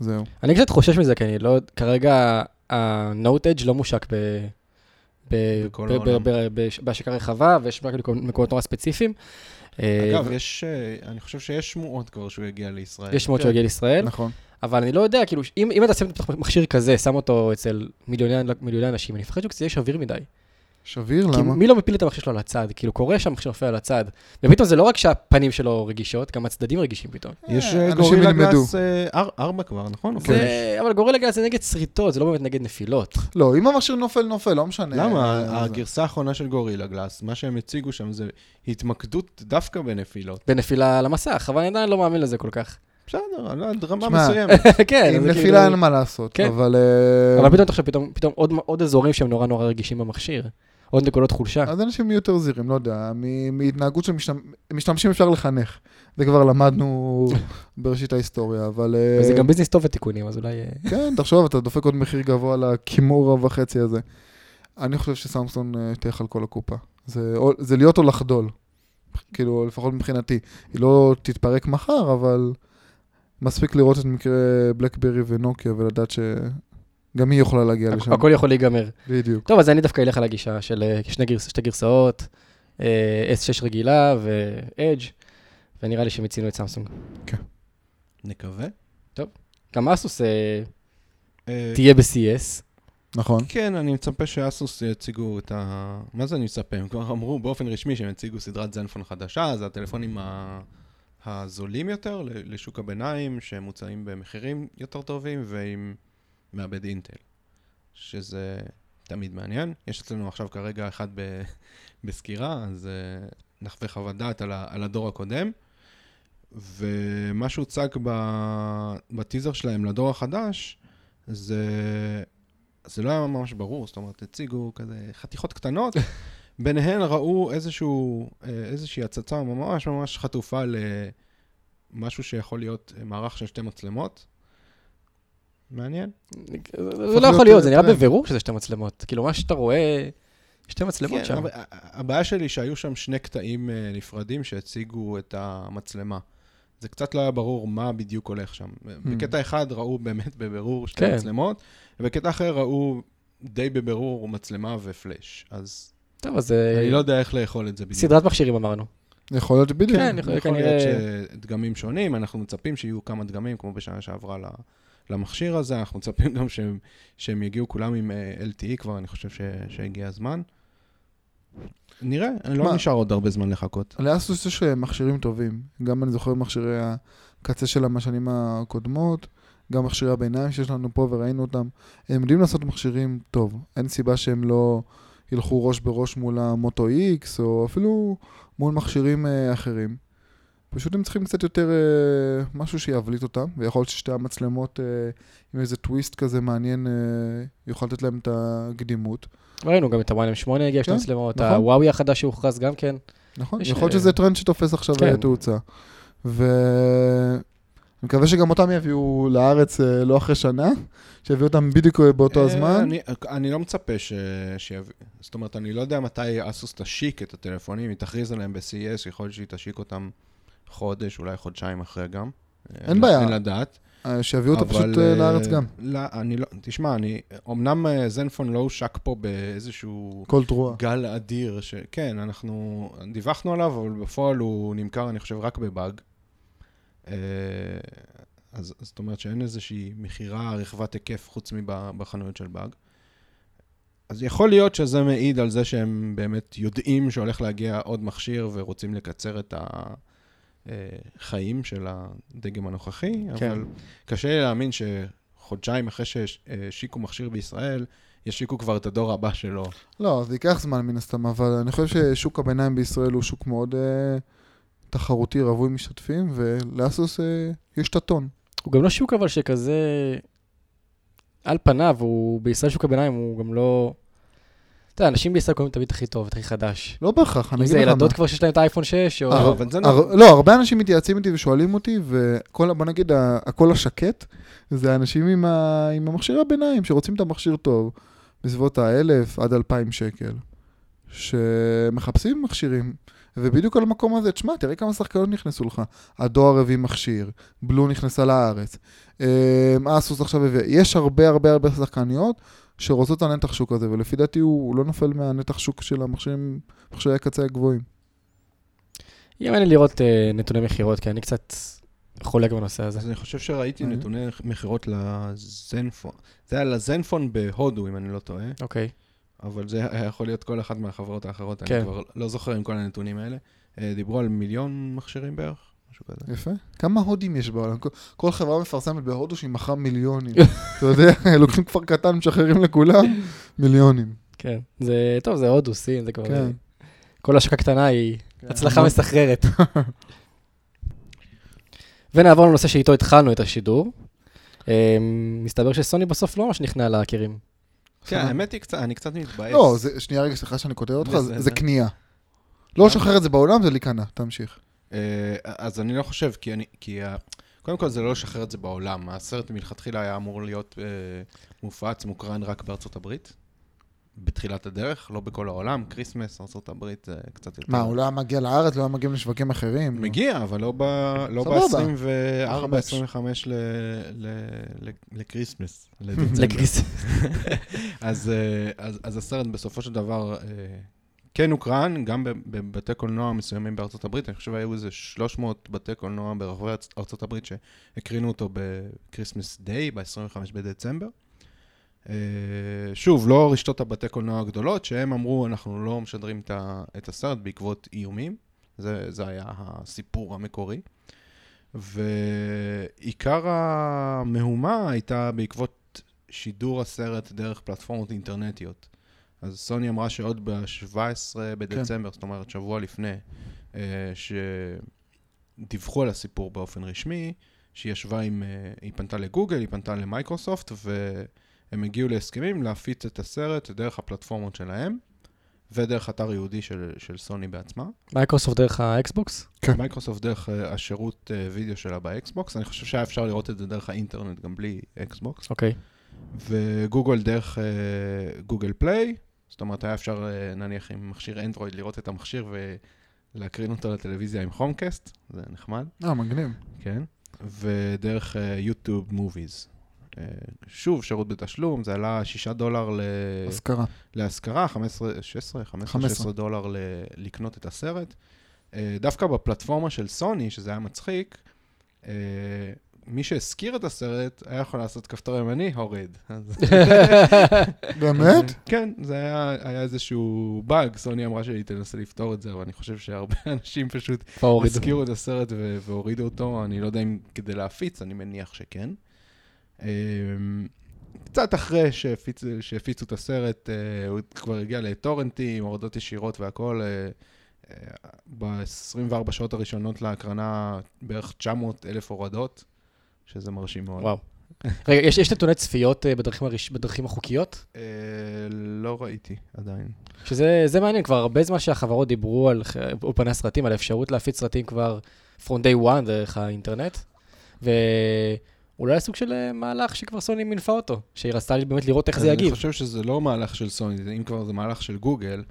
זהו. אני קצת חושש מזה, כי אני לא... כרגע ה-Note Edge לא מושק ב... ב- בכל ב- העולם. ב- ב- בש- בהשקה רחבה, ויש רק מקומות נורא ספציפיים. אה, אגב, ו- יש, אה, אני חושב שיש שמועות כבר שהוא יגיע לישראל. יש שמועות כן. שהוא יגיע לישראל, נכון. אבל אני לא יודע, כאילו, אם אם אתה שם מכשיר כזה, שם אותו אצל מיליוני מיליוני אנשים, אני מפחד שזה יהיה שביר מדי. שביר, כי למה? מי לא מפיל את המכשיר שלו על הצד? כאילו, קורה שהמכשיר נופל על הצד. ופתאום זה לא רק שהפנים שלו רגישות, גם הצדדים רגישים פתאום. יש אה, אה, אנשים גורילה ילמדו. גלאס אה, אר- ארבע כבר, נכון? או חמש? זה, אבל גורילה גלאס זה נגד שריטות, זה לא באמת נגד נפילות. לא, אם המכשיר נופל, נופל, לא משנה. למה? אה, הגרסה האחרונה של גורילה גלאס, מה שהם הציגו שם זה התמקדות דווקא בנפילות. בנפילה על המסך, אבל אני עדיין לא מאמין לזה כל כך. בסדר, לא רמה מסוימת. כן, עם נפילה כאילו- אין מה לעשות, כן. אבל... אה, אבל פתאום תחשוב, פתאום, עוד אזורים שהם נורא נורא רגישים במכשיר. עוד נקודות חולשה. אז אנשים יהיו יותר זהירים, לא יודע, מהתנהגות של משתמ- משתמשים אפשר לחנך. זה כבר למדנו בראשית ההיסטוריה, אבל... אה, וזה גם ביזנס טוב ותיקונים, אז אולי... אה, כן, תחשוב, אתה דופק עוד מחיר גבוה לכימור וחצי הזה. אני חושב שסמסון אה, תלך על כל הקופה. זה, זה להיות או לחדול. כאילו, לפחות מבחינתי. היא לא תתפרק מחר, אבל מספיק לראות את מקרה בלקברי ונוקיה ולדעת שגם היא יכולה להגיע לשם. הכל יכול להיגמר. בדיוק. טוב, אז אני דווקא אלך על הגישה של אה, שני גרס, שתי גרסאות, אה, S6 רגילה ו-Edge, ונראה לי שהם הצינו את סמסונג. נקווה. גם אסוס אה, תהיה ב-CS. נכון. כן, אני מצפה שאסוס יציגו את ה... מה זה אני מצפה? הם כבר אמרו באופן רשמי שהם יציגו סדרת זנפון חדשה, זה הטלפונים ה... הזולים יותר ל- לשוק הביניים, שמוצעים במחירים יותר טובים ועם מעבד אינטל, שזה תמיד מעניין. יש אצלנו עכשיו כרגע אחד ב... בסקירה, אז uh, נחווה חוות דעת על, ה... על הדור הקודם. ומה שהוצג. בטיזר שלהם לדור החדש, זה זה לא היה ממש ברור, זאת אומרת, הציגו כזה חתיכות קטנות, ביניהן ראו איזשהו, אה, איזושהי הצצה ממש ממש חטופה למשהו שיכול להיות אה, מערך של שתי מצלמות. מעניין. זה לא יכול להיות, זה נראה. בבירור שזה שתי מצלמות. כאילו, מה שאתה רואה, שתי מצלמות כן, שם. הבעיה שלי שהיו שם שני קטעים אה, נפרדים שהציגו את המצלמה. זה קצת לא היה ברור מה בדיוק הולך שם. בקטע אחד ראו באמת בבירור שתי כן. מצלמות, ובקטע אחר ראו די בבירור מצלמה ופלאש. אז טוב, אז אה, אני לא יודע איך לאכול את זה בדיוק. סדרת מכשירים אמרנו. יכול להיות בדיוק. כן, יכול- להיות שדגמים שונים, אנחנו מצפים שיהיו כמה דגמים, כמו בשנה שעברה ל- למכשיר הזה, אנחנו מצפים גם שהם, שהם יגיעו כולם עם אה, LTE כבר, אני חושב ש, שהגיע הזמן. נראה, לא מה? נשאר עוד הרבה זמן לחכות. לאסוס יש מכשירים טובים. גם אני זוכר מכשירי הקצה שלה מהשנים הקודמות, גם מכשירי הביניים שיש לנו פה וראינו אותם. הם יודעים לעשות מכשירים טוב. אין סיבה שהם לא ילכו ראש בראש מול המוטו X, או אפילו מול מכשירים אה, אחרים. פשוט הם צריכים קצת יותר אה, משהו שיבליט אותם, ויכול להיות ששתי המצלמות אה, עם איזה טוויסט כזה מעניין, אה, יוכל לתת להם את הקדימות. ראינו גם את ה-One M8 הגיע שתי כן, מצלמות, נכון. הוואוי החדש שהוכרז גם כן. נכון, יש, יכול להיות אה, שזה טרנד שתופס עכשיו כן. כן. תאוצה. ואני מקווה שגם אותם יביאו לארץ אה, לא אחרי שנה, שיביאו אותם בדיוק אה, באותו אה, הזמן. אני, אני לא מצפה ש... שיביא... זאת אומרת, אני לא יודע מתי אסוס תשיק את הטלפונים, היא תכריז עליהם ב-CES, יכול להיות שהיא תשיק אותם חודש, אולי חודשיים אחרי גם. אין בעיה. אין לדעת. אה, שיביאו אבל, פשוט אה, לארץ אה, גם. לא, אני לא, תשמע, אני, אמנם אה, זנפון לא הושק פה באיזשהו כל תרועה. גל אדיר, שכן, אנחנו דיווחנו עליו, אבל בפועל הוא נמכר, אני חושב, רק בבאג. אה, אז זאת אומרת שאין איזושהי מכירה רחבת היקף חוץ מבחנויות של באג. אז יכול להיות שזה מעיד על זה שהם באמת יודעים שהולך להגיע עוד מכשיר ורוצים לקצר את החיים של הדגם הנוכחי, כן. אבל קשה לי להאמין שחודשיים אחרי שהשיקו מכשיר בישראל, ישיקו כבר את הדור הבא שלו. לא, זה ייקח זמן מן הסתם, אבל אני חושב ששוק הביניים בישראל הוא שוק מאוד אה, תחרותי, רווי משתתפים, ולאסוס אה, יש את הטון. הוא גם לא שוק אבל שכזה, על פניו, הוא בישראל שוק הביניים, הוא גם לא... אתה יודע, אנשים בישראל קוראים תמיד הכי טוב, הכי חדש. לא בהכרח, אני אם אגיד זה לך מה. ילדות כבר שיש להם את האייפון 6, או... לא, זה הר- נכון. לא, הרבה אנשים מתייעצים איתי ושואלים אותי, וכל, בוא נגיד, הקול השקט, זה עם, ה, עם המכשירי הביניים, שרוצים את המכשיר טוב, בסביבות ה-1,000 עד 2,000 שקל, שמחפשים מכשירים. ובדיוק על המקום הזה, תשמע, תראה כמה שחקנות נכנסו לך. הדואר הביא מכשיר, בלו נכנסה לארץ, אמ, אסוס עכשיו הביא, יש הרבה הרבה הרבה שחקניות שרוצות את הנתח שוק הזה, ולפי דעתי הוא, הוא לא נופל מהנתח שוק של המכשירים, מכשירי הקצה הגבוהים. יהיה מעניין לראות אה, נתוני מכירות, כי אני קצת חולק בנושא הזה. אז אני חושב שראיתי אה. נתוני מכירות לזנפון. זה היה לזנפון בהודו, אם אני לא טועה, אוקיי. אבל זה היה יכול להיות כל אחת מהחברות האחרות, כן. אני כבר לא זוכר עם כל הנתונים האלה. אה, דיברו על מיליון מכשירים בערך, משהו כזה. יפה. כמה הודים יש בעולם? כל, חברה מפרסמת בהודו שהיא מכרה מיליונים. אתה יודע, לוקחים כפר קטן, משחררים לכולם, מיליונים. כן. זה, טוב, זה הודו, סין, זה כבר... כן. כל השקה קטנה היא הצלחה המון- מסחררת. ונעבור לנושא שאיתו התחלנו את השידור. אה, מסתבר שסוני בסוף לא ממש נכנעה להכירים. כן, האמת היא, אני קצת מתבאס. לא, זה, שנייה רגע, סליחה שאני קוטע אותך. זה כניעה. לא לשחרר את זה בעולם, זה להיכנע, תמשיך. אה, אז אני לא חושב, כי אני... כי ה- קודם כל זה לא לשחרר את זה בעולם. הסרט מלכתחילה היה אמור להיות אה, מופץ, מוקרן רק בארצות הברית. בתחילת הדרך, לא בכל העולם. כריסמס, ארצות הברית זה קצת יותר... מה, הוא לא היה מגיע לארץ, לא היה מגיע לשווקים אחרים? מגיע, אבל לא ב- לא סבבה. ב-24, חמש. 25 לקריסמס, לדצמבר. לקריס. אז, אה, הסרט בסופו של דבר אה, כן הוקרן, גם בב- בבתי קולנוע מסוימים בארצות הברית. אני חושב שהיו איזה 300 בתי קולנוע ברחבי ארצ- ארצות הברית שהקרינו אותו ב-Christmas Day, ב-25 בדצמבר. אה, שוב, לא רשתות הבתי קולנוע הגדולות, שהם אמרו, אנחנו לא משדרים את הסרט בעקבות איומים. זה, זה היה הסיפור המקורי. ועיקר המהומה הייתה בעקבות שידור הסרט דרך פלטפורמות אינטרנטיות. אז סוני אמרה שעוד ב-17 בדצמבר, זאת אומרת שבוע לפני, אה, שדיווחו על הסיפור באופן רשמי, שהיא ישבה עם, אה, היא פנתה לגוגל, היא פנתה למייקרוסופט, והם הגיעו להסכמים להפיץ את הסרט דרך הפלטפורמות שלהם, ודרך אתר ייעודי של, של סוני בעצמה. מייקרוסופט דרך האקסבוקס? כן. מייקרוסופט דרך אה, השירות אה, וידאו שלה באקסבוקס, אני חושב שהיה אפשר לראות את זה דרך האינטרנט גם בלי אקסבוקס. אוקיי. וגוגל דרך גוגל פליי, זאת אומרת, היה אפשר אה, נניח עם מכשיר אנדרואיד לראות את המכשיר ולהקרין אותו לטלוויזיה עם כרומקאסט, זה נחמד, אה, מגניב. כן. ודרך YouTube Movies. שוב, שירות בתשלום, זה עלה 6 דולר ל... השכרה. להשכרה, 15, 16, 15, 15. 16 דולר ל- לקנות את הסרט. אה, דווקא בפלטפורמה של סוני, שזה היה מצחיק, אה, מי שהזכיר את הסרט היה יכול לעשות כפתור ימני, הוריד. באמת? כן, זה היה, היה איזשהו באג, סוני אמרה שהיא תנסה לפתור את זה, אבל אני חושב שהרבה אנשים פשוט. הזכירו את הסרט ו- והורידו אותו, אני לא יודע אם כדי להפיץ, אני מניח שכן. אמ, קצת אחרי שהפיצו, שהפיצו את הסרט, אה, הוא כבר הגיע לטורנטים, הורדות ישירות והכל. ב-24 שעות הראשונות להקרנה בערך 900 אלף הורדות, שזה מרשים מאוד. וואו. רגע, יש יש נתוני צפיות אה, בדרכים הרש- בדרכים החוקיות? אה, לא ראיתי עדיין. שזה זה מעניין, כבר הרבה זמן שהחברות דיברו על אולפני הסרטים, על האפשרות להפיץ סרטים כבר from day one דרך האינטרנט, ואולי סוג של אה, מהלך שכבר סוני מינפה אותו, שהיא רצתה באמת לראות איך זה אני יגיב. חושב שזה לא מהלך של סוני, זה- אם כבר זה מהלך של גוגל,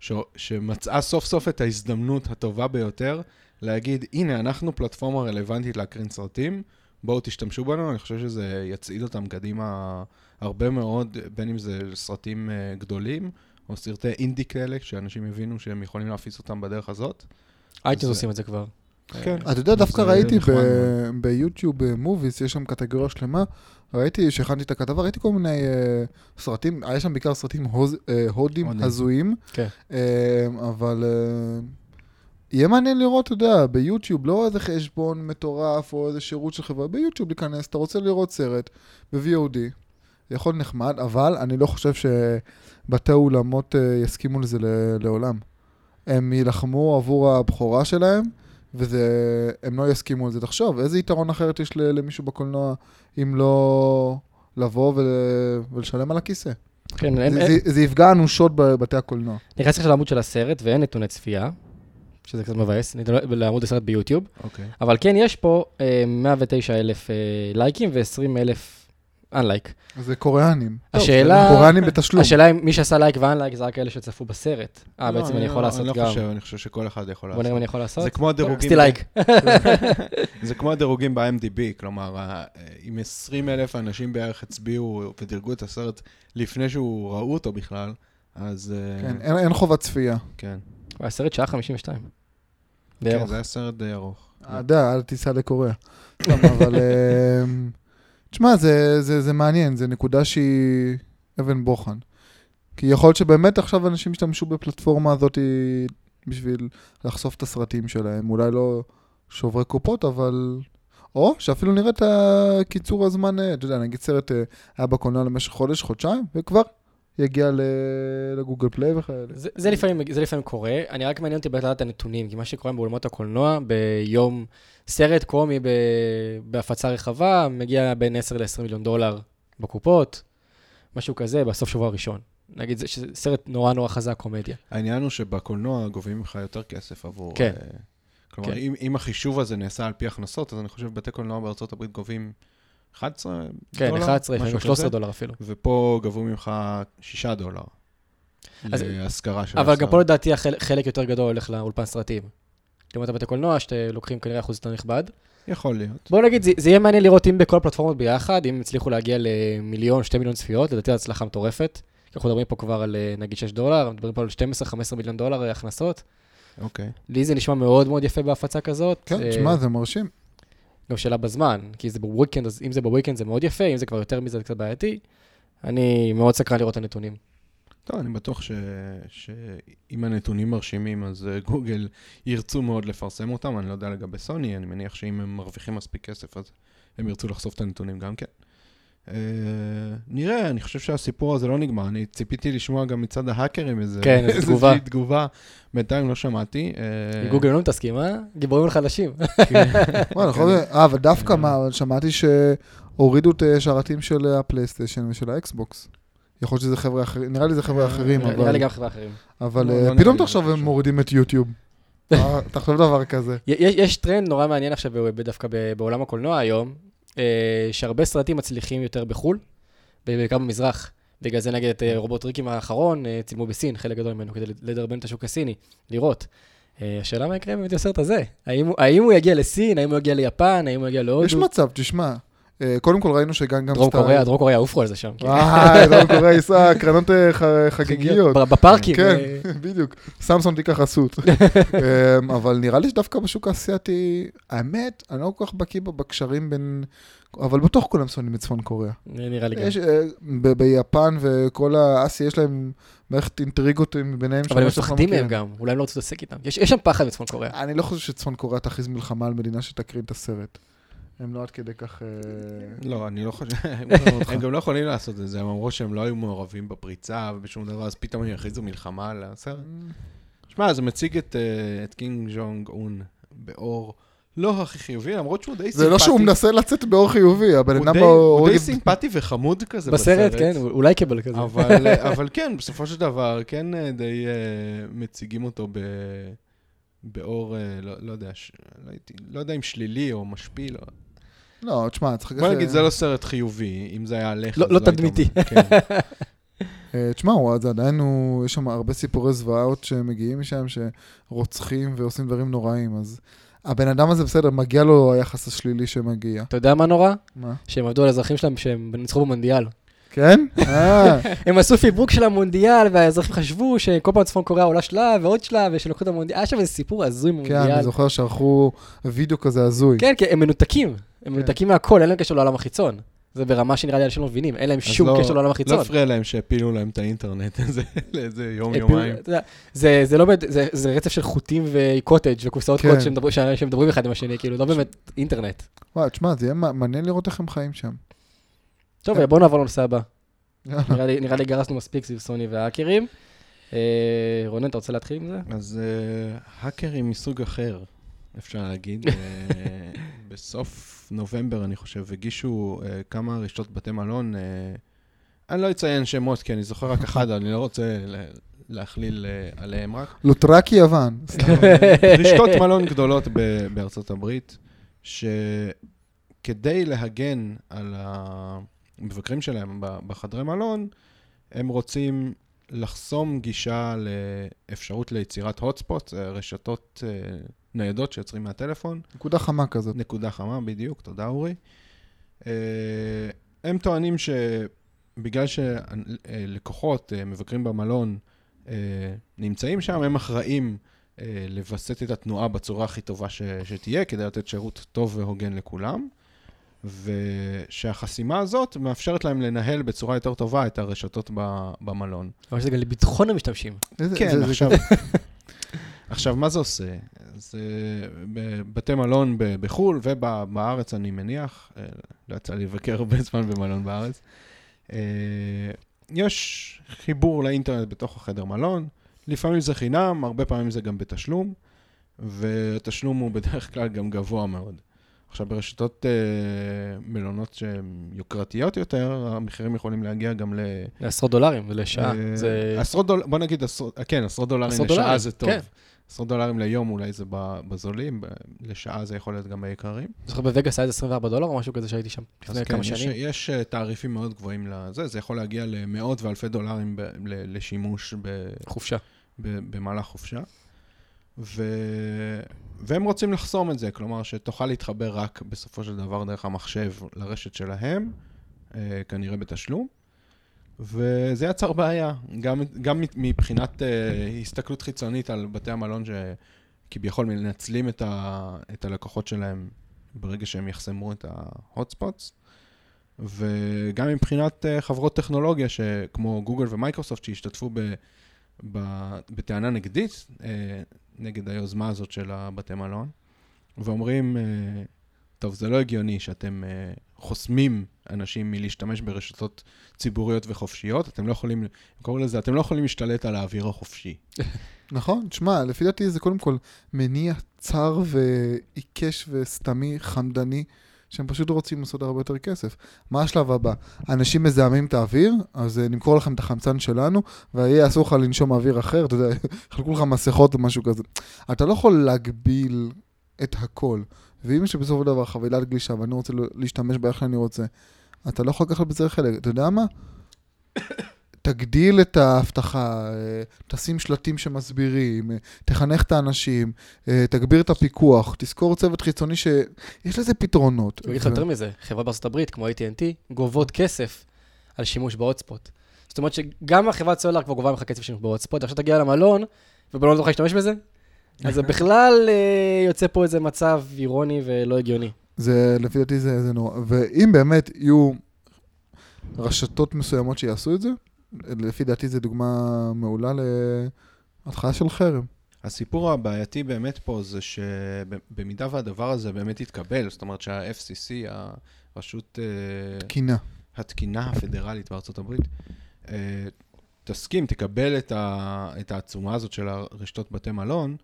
ש... שמצאה סוף סוף את ההזדמנות הטובה ביותר להגיד, הנה, אנחנו פלטפורמה רלוונטית להקרין סרטים, בואו תשתמשו בנו, אני חושב שזה יצעיד אותם קדימה הרבה מאוד, בין אם זה סרטים אה, גדולים, או סרטי אינדי כאלה, שאנשים יבינו שהם יכולים להפיץ אותם בדרך הזאת. אייטונס זה- עושים את זה כבר. כן. אתה יודע, דווקא ראיתי ביוטיוב מוביס, יש שם קטגוריה שלמה, ראיתי, שהכנתי את הכתבה, ראיתי כל מיני אה, סרטים, היה שם בעיקר סרטים אה, הודים. הזויים, כן. אה, אבל אה, יהיה מעניין לראות, אתה יודע, ביוטיוב, לא איזה חשבון מטורף או איזה שירות של חברה, ביוטיוב להיכנס, אתה רוצה לראות סרט ב-VOD, יכול נחמד, אבל אני לא חושב שבתי אולמות אה, יסכימו לזה לעולם. הם יילחמו עבור הבכורה שלהם, והם לא יסכימו לזה. תחשוב, איזה יתרון אחרת יש למישהו בקולנוע אם לא לבוא ול- ולשלם על הכיסא? כן, אין- זה, אין- זה, זה יפגע אנושות בבתי הקולנוע. נכנסתי עכשיו לעמוד של הסרט ואין נתוני צפייה, שזה קצת מבאס, נתוני- לעמוד הסרט ביוטיוב, אוקיי. אבל כן, יש פה אה, 109 אלף אה, לייקים ו-20 אלף אנלייק. זה קוריאנים. השאלה- קוריאנים בתשלום. השאלה אם מי שעשה לייק ואנלייק זה רק אלה שצפו בסרט. אה, לא, בעצם אני יכול לא- לעשות אני גם. לא חושב, אני חושב שכל אחד יכול בוא נראה אם לעשות. אני יכול לעשות. זה כמו הדירוגים... ב- לייק. זה כמו הדירוגים ב-MDB, כלומר, ה- אם 20 אלף אנשים בערך הצביעו ודירגו את הסרט לפני שהוא ראו אותו בכלל, אז... אה, כן, אין, אין חובת צפייה. כן. הסרט שעה 52. די כן, ארוך. זה היה סרט די ארוך. אתה יודע, אל תיסע לקוריאה. אבל... אמ, תשמע, זה, זה, זה מעניין, זה נקודה שהיא אבן בוחן. כי יכול להיות שבאמת עכשיו אנשים ישתמשו בפלטפורמה הזאת בשביל לחשוף את הסרטים שלהם. אולי לא שוברי קופות, אבל... או שאפילו נראה את קיצור הזמן, אה, אתה יודע, נגיד סרט אה, היה בקולנוע למשך חודש, חודשיים, וכבר יגיע ל- לגוגל פליי וכאלה. זה, זה, לפעמים, זה לפעמים קורה, אני רק מעניין אותי לדעת את הנתונים, כי מה שקורה באולמות הקולנוע, ביום סרט קומי ב, בהפצה רחבה, מגיע בין 10 ל-20 מיליון דולר בקופות, משהו כזה, בסוף שבוע ראשון. נגיד, זה סרט נורא נורא חזק, קומדיה. העניין הוא שבקולנוע גובים ממך יותר כסף עבור... כן. אה, כלומר, כן. אם, אם החישוב הזה נעשה על פי הכנסות, אז אני חושב שבתי קולנוע בארצות הברית גובים 11 כן, דולר, 11, משהו לפעמים 13 כזה, דולר אפילו. ופה גבו ממך 6 דולר. אז- להשכרה של אבל הסרט. גם פה לדעתי החלק, חלק יותר גדול הולך לאולפן סרטים. לעומת הבתי קולנוע, שלוקחים כנראה אחוז יותר נכבד. יכול להיות. בוא נגיד, זה, זה יהיה מעניין לראות אם בכל הפלטפורמות ביחד, אם הם הצליחו להגיע למיליון, שתי מיליון צפיות, לדעתי זו הצלחה מטורפת. אנחנו מדברים פה כבר על אה, נגיד 6 דולר, מדברים פה על 12-15 מיליון דולר אה, הכנסות. אוקיי. לי זה נשמע מאוד מאוד יפה בהפצה כזאת. כן, אה, תשמע, זה מרשים. גם שאלה בזמן, כי זה בוויקנד, אז אם זה בוויקנד זה מאוד יפה, אם זה כבר יותר מזה זה קצת בעייתי. אני מאוד סקרן לראות את הנתונים. טוב, אני בטוח ש... שאם הנתונים מרשימים, אז אה, גוגל ירצו מאוד לפרסם אותם. אני לא יודע לגבי סוני, אני מניח שאם הם מרוויחים מספיק כסף, אז הם ירצו לחשוף את הנתונים גם כן. אה, נראה, אני חושב שהסיפור הזה לא נגמר. אני ציפיתי לשמוע גם מצד ההאקרים איזה... כן, איזה תגובה. איזושהי תגובה. בינתיים לא שמעתי. אה, גוגל לא מתעסקים, אה? גיבורים יכול להיות- אה, אבל דווקא מה, שמעתי שהורידו את השרתים של הפלייסטיישן ושל האקסבוקס. יכול להיות שזה חבר'ה אחרים, נראה לי זה חבר'ה אחרים, נראה אבל... לי גם חבר'ה אחרים. אבל לא, לא נראה פתאום תחשוב זה הם. מורידים את יוטיוב. תחשוב דבר כזה. יש, יש טרנד נורא מעניין עכשיו דווקא בעולם הקולנוע היום, שהרבה סרטים מצליחים יותר בחו"ל, בעיקר במזרח. בגלל זה נגיד את אה, רובוטריקים האחרון, אה, צילמו בסין, חלק גדול ממנו, כדי לדרבן את השוק הסיני, לראות. אה, השאלה מה יקרה באמת הסרט הזה. האם, האם הוא יגיע לסין, האם הוא יגיע ליפן, האם הוא יגיע יש להודו? מצב, תשמע. אה, קודם כל ראינו שגנגם דרום קוריאה, דרום קוריאה עופו על זה שם. וואי, דרום קוריאה ייסע קרנות אה, חגיגיות. בפארקים. כן, אה, בדיוק. סמסון תיקח חסות. אמ, אבל נראה לי שדווקא בשוק האסייתי, האמת, אני לא כל כך בקיא בקשרים בין... אבל בטוח כולם שונאים את צפון קוריאה. נראה לי גם. אה, ביפן וכל האסיה יש להם מערכת אינטריגות ביניהם. אבל הם לא מפחדים. מהם גם, אולי הם לא רוצים להתעסק איתם. יש יש שם פחד מצפון קוריאה. אני לא חושב שצפון קוריאה תכריז מלחמה על מדינה שתקרין את הסרט. הם לא עד כדי כך... אה, לא, אני לא חושב... אותך. הם גם לא יכולים לעשות את זה, הם אמרו שהם לא היו מעורבים בפריצה ובשום דבר, אז פתאום הם יכריזו מלחמה על הסרט. שמע, זה מציג את, אה, את קים ג'ונג און באור לא הכי חיובי, למרות שהוא די סימפטי. זה לא שהוא מנסה לצאת באור חיובי, הבן אדם לא הוא די. סימפטי וחמוד כזה בסרט, כן, הוא- אולי קבל כזה. אבל, אבל כן, בסופו של דבר, כן אה, די אה, מציגים אותו ב, באור, לא, לא יודע, ש, לא, הייתי, לא יודע אם שלילי או משפיל. או... לא, תשמע, צריך... בוא נגיד, זה לא סרט חיובי, אם זה היה עליך. לא- אז לא תדמיתי. כן. אה, תשמע, הוא- זה עדיין הוא, יש שם הרבה סיפורי זוועות שמגיעים משם, שרוצחים ועושים דברים נוראים, אז הבן אדם הזה בסדר, מגיע לו היחס השלילי שמגיע. אתה יודע מה נורא? מה? שהם עבדו על האזרחים שלהם שהם ניצחו במונדיאל. כן? אה, הם עשו פיברוק של המונדיאל, והאזרחים חשבו שכל פעם צפון קוריאה עולה שלב ועוד שלב, ושלקחו את המונדיאל. היה שם איזה סיפור הזוי כן, ממונדיאל. אני זוכר שערכו וידאו כזה הזוי. כן, כן, הם מנותקים. הם כן. מנותקים מהכל, אין להם קשר לעולם החיצון. זה ברמה שנראה לי אנשים לא מבינים, אין להם שום לא- קשר לעולם לא החיצון. הפריע להם שהפילו להם את האינטרנט איזה- לאיזה יום, הם יומיים. פעילו- אתה יודע, זה זה לא זה- זה רצף של חוטים וקוטג' וקופסאות כן. קוטג' שמדבר- שמדברים אחד עם השני, כאילו, לא באמת אינטרנט. וואי, תשמע, זה יהיה מע- מעניין לראות איך הם חיים שם. טוב, כן. בואו נעבור לנושא הבא. נראה לי- גרסנו מספיק סביב סוני והאקרים. אה, רונן, אתה רוצה להתחיל עם זה? אז אה, האקרים מסוג אחר, אפשר להגיד. בסוף נובמבר, אני חושב, הגישו אה, כמה רשתות בתי מלון. אה, אני לא אציין שמות, כי אני זוכר רק אחד, אני לא רוצה להכליל אה, עליהם רק. לוטרקי יוון. רשתות מלון גדולות ב- בארצות הברית, שכדי להגן על המבקרים שלהם בחדרי מלון, הם רוצים לחסום גישה לאפשרות ליצירת הוטספוט, זה רשתות אה, ניידות שיוצרים מהטלפון. נקודה חמה כזאת. נקודה חמה, בדיוק, תודה אורי. אה, הם טוענים שבגלל שלקוחות, אה, מבקרים במלון, אה, נמצאים שם, הם אחראים אה, לווסת את התנועה בצורה הכי טובה ש- שתהיה, כדי לתת שירות טוב והוגן לכולם. ושהחסימה הזאת מאפשרת להם לנהל בצורה יותר טובה את הרשתות ב- במלון. אבל שזה גם לביטחון המשתמשים. כן, זה- זה עכשיו, עכשיו, מה זה עושה? זה בבתי מלון ב- בחו"ל ובארץ, אני מניח, אה, לא יצא לי לבקר הרבה זמן במלון בארץ, אה, יש חיבור לאינטרנט בתוך החדר מלון, לפעמים זה חינם, הרבה פעמים זה גם בתשלום, והתשלום הוא בדרך כלל גם גבוה מאוד. עכשיו, ברשתות אה, מלונות שהן יוקרתיות יותר, המחירים יכולים להגיע גם ל... לעשרות דולרים לשעה. אה, זה... עשרות דולרים, בוא נגיד, עשרות, כן, עשרות דולרים עשרות לשעה דולרים, זה טוב. כן. עשרות דולרים ליום אולי זה בזולים, לשעה זה יכול להיות גם ביקרים. זוכר בווגאס היה איזה 24 דולר או משהו כזה שהייתי שם לפני כן, כמה יש, שנים. יש אה, תעריפים מאוד גבוהים לזה, זה יכול להגיע למאות ואלפי דולרים ב- ל- לשימוש ב- חופשה. ב- במהלך חופשה. ו... והם רוצים לחסום את זה, כלומר שתוכל להתחבר רק בסופו של דבר דרך המחשב לרשת שלהם, אה, כנראה בתשלום. וזה יצר בעיה, גם, גם מבחינת אה, הסתכלות חיצונית על בתי המלון שכביכול מנצלים את, ה, את הלקוחות שלהם ברגע שהם יחסמו את ה-hotspots, וגם מבחינת אה, חברות טכנולוגיה כמו גוגל ומייקרוסופט שהשתתפו ב, בטענה נגדית אה, נגד היוזמה הזאת של הבתי מלון, ואומרים, אה, טוב, זה לא הגיוני שאתם אה, חוסמים אנשים מלהשתמש ברשתות ציבוריות וחופשיות, אתם לא יכולים, הם קוראים לזה, אתם לא יכולים להשתלט על האוויר החופשי. נכון, תשמע, לפי דעתי זה קודם כל מניע צר ועיקש וסתמי, חמדני, שהם פשוט רוצים לעשות הרבה יותר כסף. מה השלב הבא? אנשים מזהמים את האוויר, אז אה, נמכור לכם את החמצן שלנו, ויהיה אסור לך לנשום אוויר אחר, אתה יודע, יחלקו לך מסכות או משהו כזה. אתה לא יכול להגביל את הכל. ואם יש בסופו של דבר חבילת גלישה ואני רוצה להשתמש בה איך שאני רוצה, אתה לא יכול לקחת בזה חלק. אתה יודע מה? תגדיל את האבטחה, אה, תשים שלטים שמסבירים, אה, תחנך את האנשים, אה, תגביר את הפיקוח, תזכור צוות חיצוני שיש לזה פתרונות. אני אגיד לך יותר מזה, חברות בארצות הברית, כמו AT&T, גובות כסף על שימוש בהוטספוט. זאת אומרת שגם החברת סלולר כבר גובה ממך כסף שימוש בהוטספוט, עכשיו תגיע למלון, ובלון לא תוכל להשתמש בזה, אז זה בכלל יוצא פה איזה מצב אירוני ולא הגיוני. זה, לפי דעתי זה, זה נורא. ואם באמת יהיו רשתות מסוימות שיעשו את זה, לפי דעתי זו דוגמה מעולה להתחלה של חרם. הסיפור הבעייתי באמת פה זה שבמידה והדבר הזה באמת יתקבל, זאת אומרת שה-FCC, הרשות אה, תקינה. התקינה הפדרלית בארצות הברית, אה, תסכים, תקבל את, ה, את העצומה הזאת של הרשתות בתי מלון,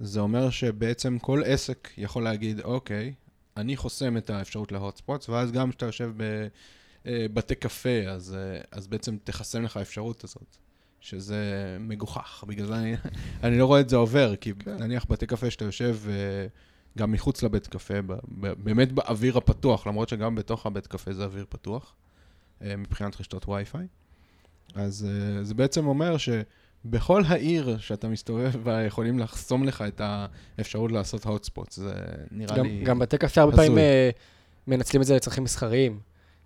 זה אומר שבעצם כל עסק יכול להגיד, אוקיי, אני חוסם את האפשרות להוטספוטס, ואז גם כשאתה יושב בבתי קפה, אז, אה, אז בעצם תחסם לך האפשרות הזאת, שזה מגוחך. בגלל זה אני, אני לא רואה את זה עובר, כי כן. נניח בתי קפה שאתה יושב אה, גם מחוץ לבית קפה, באמת באוויר הפתוח, למרות שגם בתוך הבית קפה זה אוויר פתוח, אה, מבחינת רשתות וי-פיי. אז אה, זה בעצם אומר שבכל העיר שאתה מסתובב בה יכולים לחסום לך את האפשרות לעשות hotspot. זה נראה גם, לי... גם בתי קפה הרבה. פעמים אה, מנצלים את זה לצרכים מסחריים.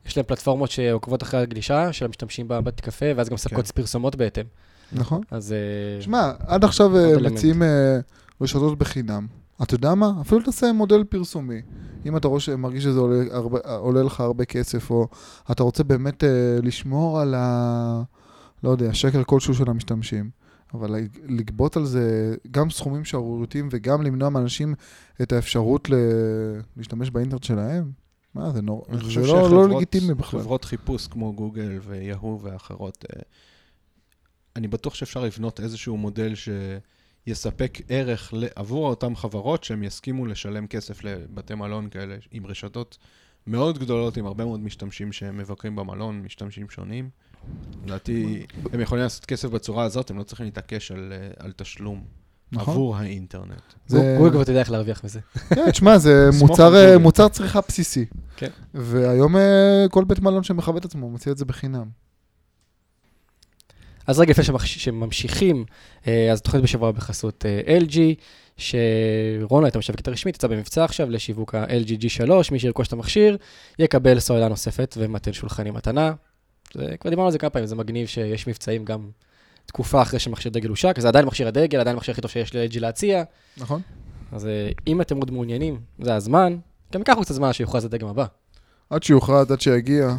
יש להם פלטפורמות שעוקבות אחרי הגלישה של המשתמשים בבתי קפה, ואז גם מספקות כן. פרסומות בהתאם. נכון. אז אה, שמע, עד עכשיו אה. מציעים אה, רשתות בחינם. אתה יודע מה? אפילו תעשה מודל פרסומי. אם אתה רואה שמרגיש שזה עולה, הרבה, עולה לך הרבה כסף, או אתה רוצה באמת אה, לשמור על ה... לא יודע, שקר כלשהו של המשתמשים. אבל לגבות על זה גם סכומים שערורייתיים וגם למנוע מאנשים את האפשרות ל... להשתמש באינטרנט שלהם, מה זה נור... אני זה חושב לא, שחברות- לא לגיטימי בכלל. חברות חיפוש כמו גוגל ויהו ואחרות, אה, אני בטוח שאפשר לבנות איזשהו מודל שיספק ערך עבור אותן חברות שהם יסכימו לשלם כסף לבתי מלון כאלה עם רשתות מאוד גדולות, עם הרבה מאוד משתמשים שמבקרים במלון, משתמשים שונים. לדעתי, הם יכולים לעשות כסף בצורה הזאת, הם לא צריכים להתעקש על, אה, על תשלום נכון. עבור האינטרנט. זה- גוגל כבר תדע איך להרוויח מזה. כן, תשמע, זה מוצר, אה. מוצר צריכה בסיסי. כן. והיום אה, כל בית מלון שמכבד את עצמו מציע את זה בחינם. אז רגע לפני שממש- שממשיכים, אה, אז תוכנית בשבוע בחסות LG, שרונה הייתה משווקת הרשמית, יצא במבצע עכשיו לשיווק ה-LG G3, מי שירכוש את המכשיר, יקבל סוללה נוספת ומתן שולחני מתנה. זה, כבר דיברנו על זה כמה פעמים, זה מגניב שיש מבצעים גם תקופה אחרי שמכשיר דגל הושק, זה עדיין מכשיר הדגל, עדיין המכשיר הכי טוב שיש ל-LG להציע, נכון? אז אה, אם אתם עוד מעוניינים, זה הזמן, גם ייקח קצת זמן שיוכרז הדגם הבא. עד שיוכרז, עד שיגיע.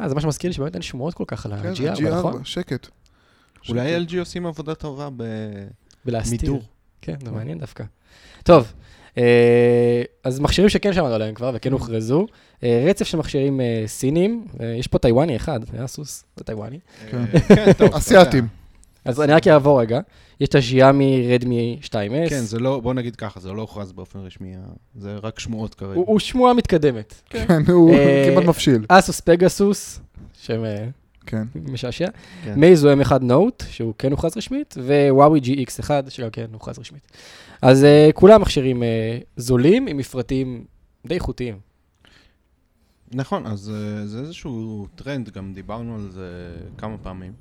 אה, זה מה שמזכיר לי שבאמת אין שמועות כל כך על כן, ה-GR, נכון? G4, שקט. אולי. LG עושים עבודה טובה בלהסתיר. במידור. כן, זה מעניין דווקא. טוב, אז מכשירים שכן שמענו עליהם כבר וכן הוכרזו, אה, רצף של מכשירים אה, סינים, אה, יש פה טיוואני אחד, אסוס, זה טיוואני. כן. אה, כן, אסיאתים. אז אני רק אעבור רגע, יש את הז'יאמי רדמי 2S, יודע. כן, זה לא, בוא נגיד ככה, זה לא הוכרז באופן רשמי, אה, זה רק שמועות כרגע. הוא הוא שמועה מתקדמת. כן, הוא אה, כמעט מבשיל. אסוס פגסוס, שם אה, כן. משעשע, כן. מייזו M1 נוט, שהוא כן הוכרז רשמית, ווואוי GX1, שגם כן הוכרז רשמית. אז אה, כולם מכשירים אה, זולים עם מפרטים די איכותיים. נכון, אז אה, זה איזשהו טרנד, גם דיברנו על זה כמה פעמים.